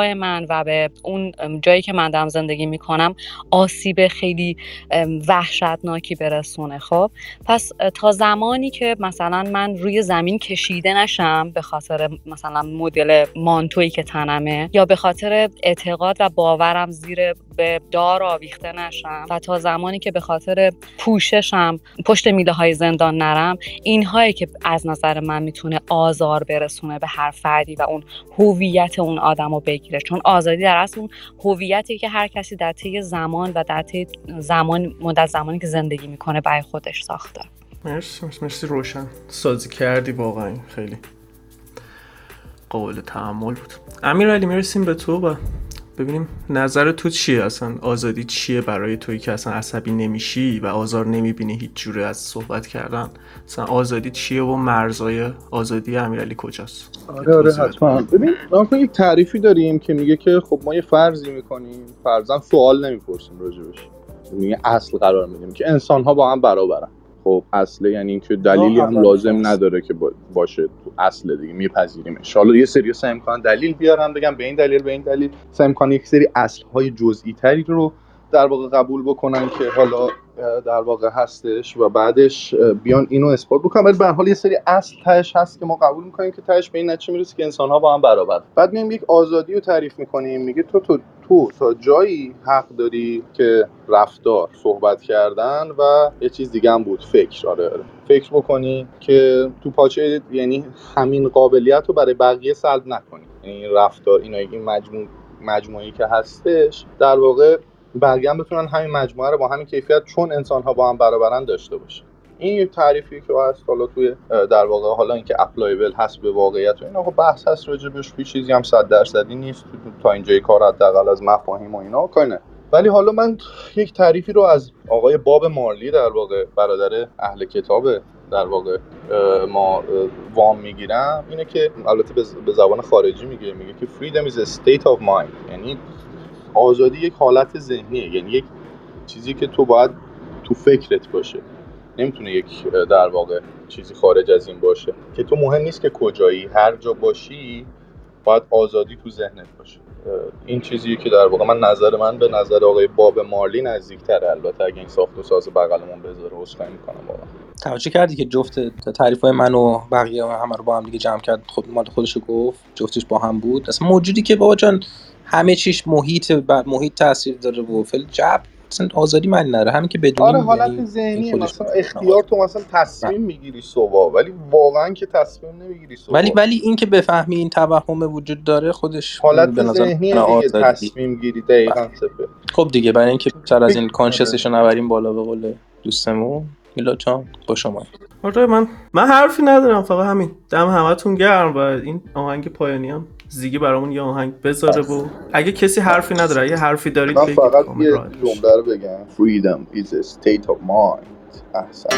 بقای من و به اون جایی که من دارم زندگی می‌کنم آسیب خیلی وحشتناکی برسونه خب؟ پس تا زمانی که مثلا من روی زمین کشیده نشم به خاطر مثلا مدل مانتویی که تنمه یا به خاطر اعتقاد و باورم زیر به دار آویخته نشم و تا زمانی که به خاطر پوششم پشت میله های زندان نرم اینهایی که از نظر من می‌تونه آزار برسونه به هر فردی و اون هویت اون آدم رو بگیره. چون آزادی در اصل اون هویتی که هر کسی در طی زمان و در طی زمان مدت زمانی که زندگی می‌کنه برای خودش ساخته. مرسی, مرسی روشن. سازی کردی واقعا. خیلی قابل تحمل بود. امیر علی می‌رسیم به تو و ببینیم نظر تو چیه اصلا؟ آزادی چیه برای توی که اصلا عصبی نمیشی و آزار نمی‌بینی هیچ جوره از صحبت کردن؟ اصلا آزادی چیه و مرزای آزادی امیرعلی کجاست؟ آره آره حتما. ببین یک تعریفی داریم که میگه که خب ما یه فرضی می‌کنیم فرضاً سوال نمی‌پرسیم راجبش. میگه اصل قرار میدیم که انسان ها با هم برابرن. خب اصله یعنی اینکه دلیلی هم. لازم نداره که با- باشه تو اصل دیگه میپذیریمش. حالا یه سری سعی می‌کنن دلیل بیارن بگم به این دلیل به این دلیل. سعی می‌کنن یک سری اصل های جزئی تری رو در واقع قبول بکنن که حالا در واقع هستش و بعدش بیان اینو اثبات بکنن. ولی به هر حال یه سری اصل تهش هست که ما قبول می‌کنیم که تهش به این نتیجه می‌رسه که انسان ها با هم برابر. بعد میایم یک آزادی رو تعریف می‌کنیم. میگه تو تو تو تا جایی حق داری که رفتار صحبت کردن و یه چیز دیگه هم بود فکر. آره آره. فکر بکنی که تو پاچه یعنی همین قابلیت رو برای بقیه سلب نکنی. یعنی این رفتار اینا این مجموع مجموعی که هستش در واقع بقیه هم بتونن همین مجموعه رو با همین کیفیت چون انسان ها با هم برابرن داشته باشه. این یک تعریفی که هست حالا توی در واقع حالا اینکه applicable هست به واقعیت و اینا خب بحث هست راجبش هیچ چیزی هم صد درصدی نیست تا اینجای کار حداقل از مفاهیم و اینا کاری نه ولی حالا من یک تعریفی رو از آقای باب مارلی در واقع برادر اهل کتاب در واقع ما وام می‌گیرم اینه که البته به زبان خارجی میگه میگه که freedom is a state of mind یعنی آزادی یک حالت ذهنیه یعنی یک چیزی که تو باید تو فکرت باشه. نمی‌تونه یک در واقع چیزی خارج از این باشه. که تو مهم نیست که کجایی هر جا باشی باید آزادی تو ذهنت باشه. این چیزیه که در واقع من نظر من به نظر آقای باب مارلی نزدیکتره. البته اگه این ساخت و ساز بغلمون بذاره عذرخواهی می‌کنم واقعا. توجه کردی که جفت تعریف های من و بقیه همه رو با هم دیگه جمع کرد خود مال خودش گفت جفتش با هم بود. اصلا موجودی که بابا جان همه چیش محیط بر محیط تاثیر داره و فل جب. اصلا آزادی من نره همین که بدونیم آره حالت یعنی ذهنیه. خودش مثلا اختیار تو مثلا تصمیم می‌گیری صبح. ولی واقعا که تصمیم نمی‌گیری صبح. ولی ولی این که بفهمی این توهم وجود داره خودش حالت ذهنیه دیگه تصمیم گیری دقیقا سپه خب دیگه برای اینکه سر از این فکر- کانشسش رو نبریم بالا به قول دوستمون. میلاد جان با شما آره من من حرفی ندارم فقط همین. دم همتون گرم و این آهنگ پایانی هم زیگی برامون یه آهنگ بذاره و اگه کسی حرفی نداره اگه حرفی دارید من فقط یه. جمله رو بگم. Freedom is a state of mind. احسن.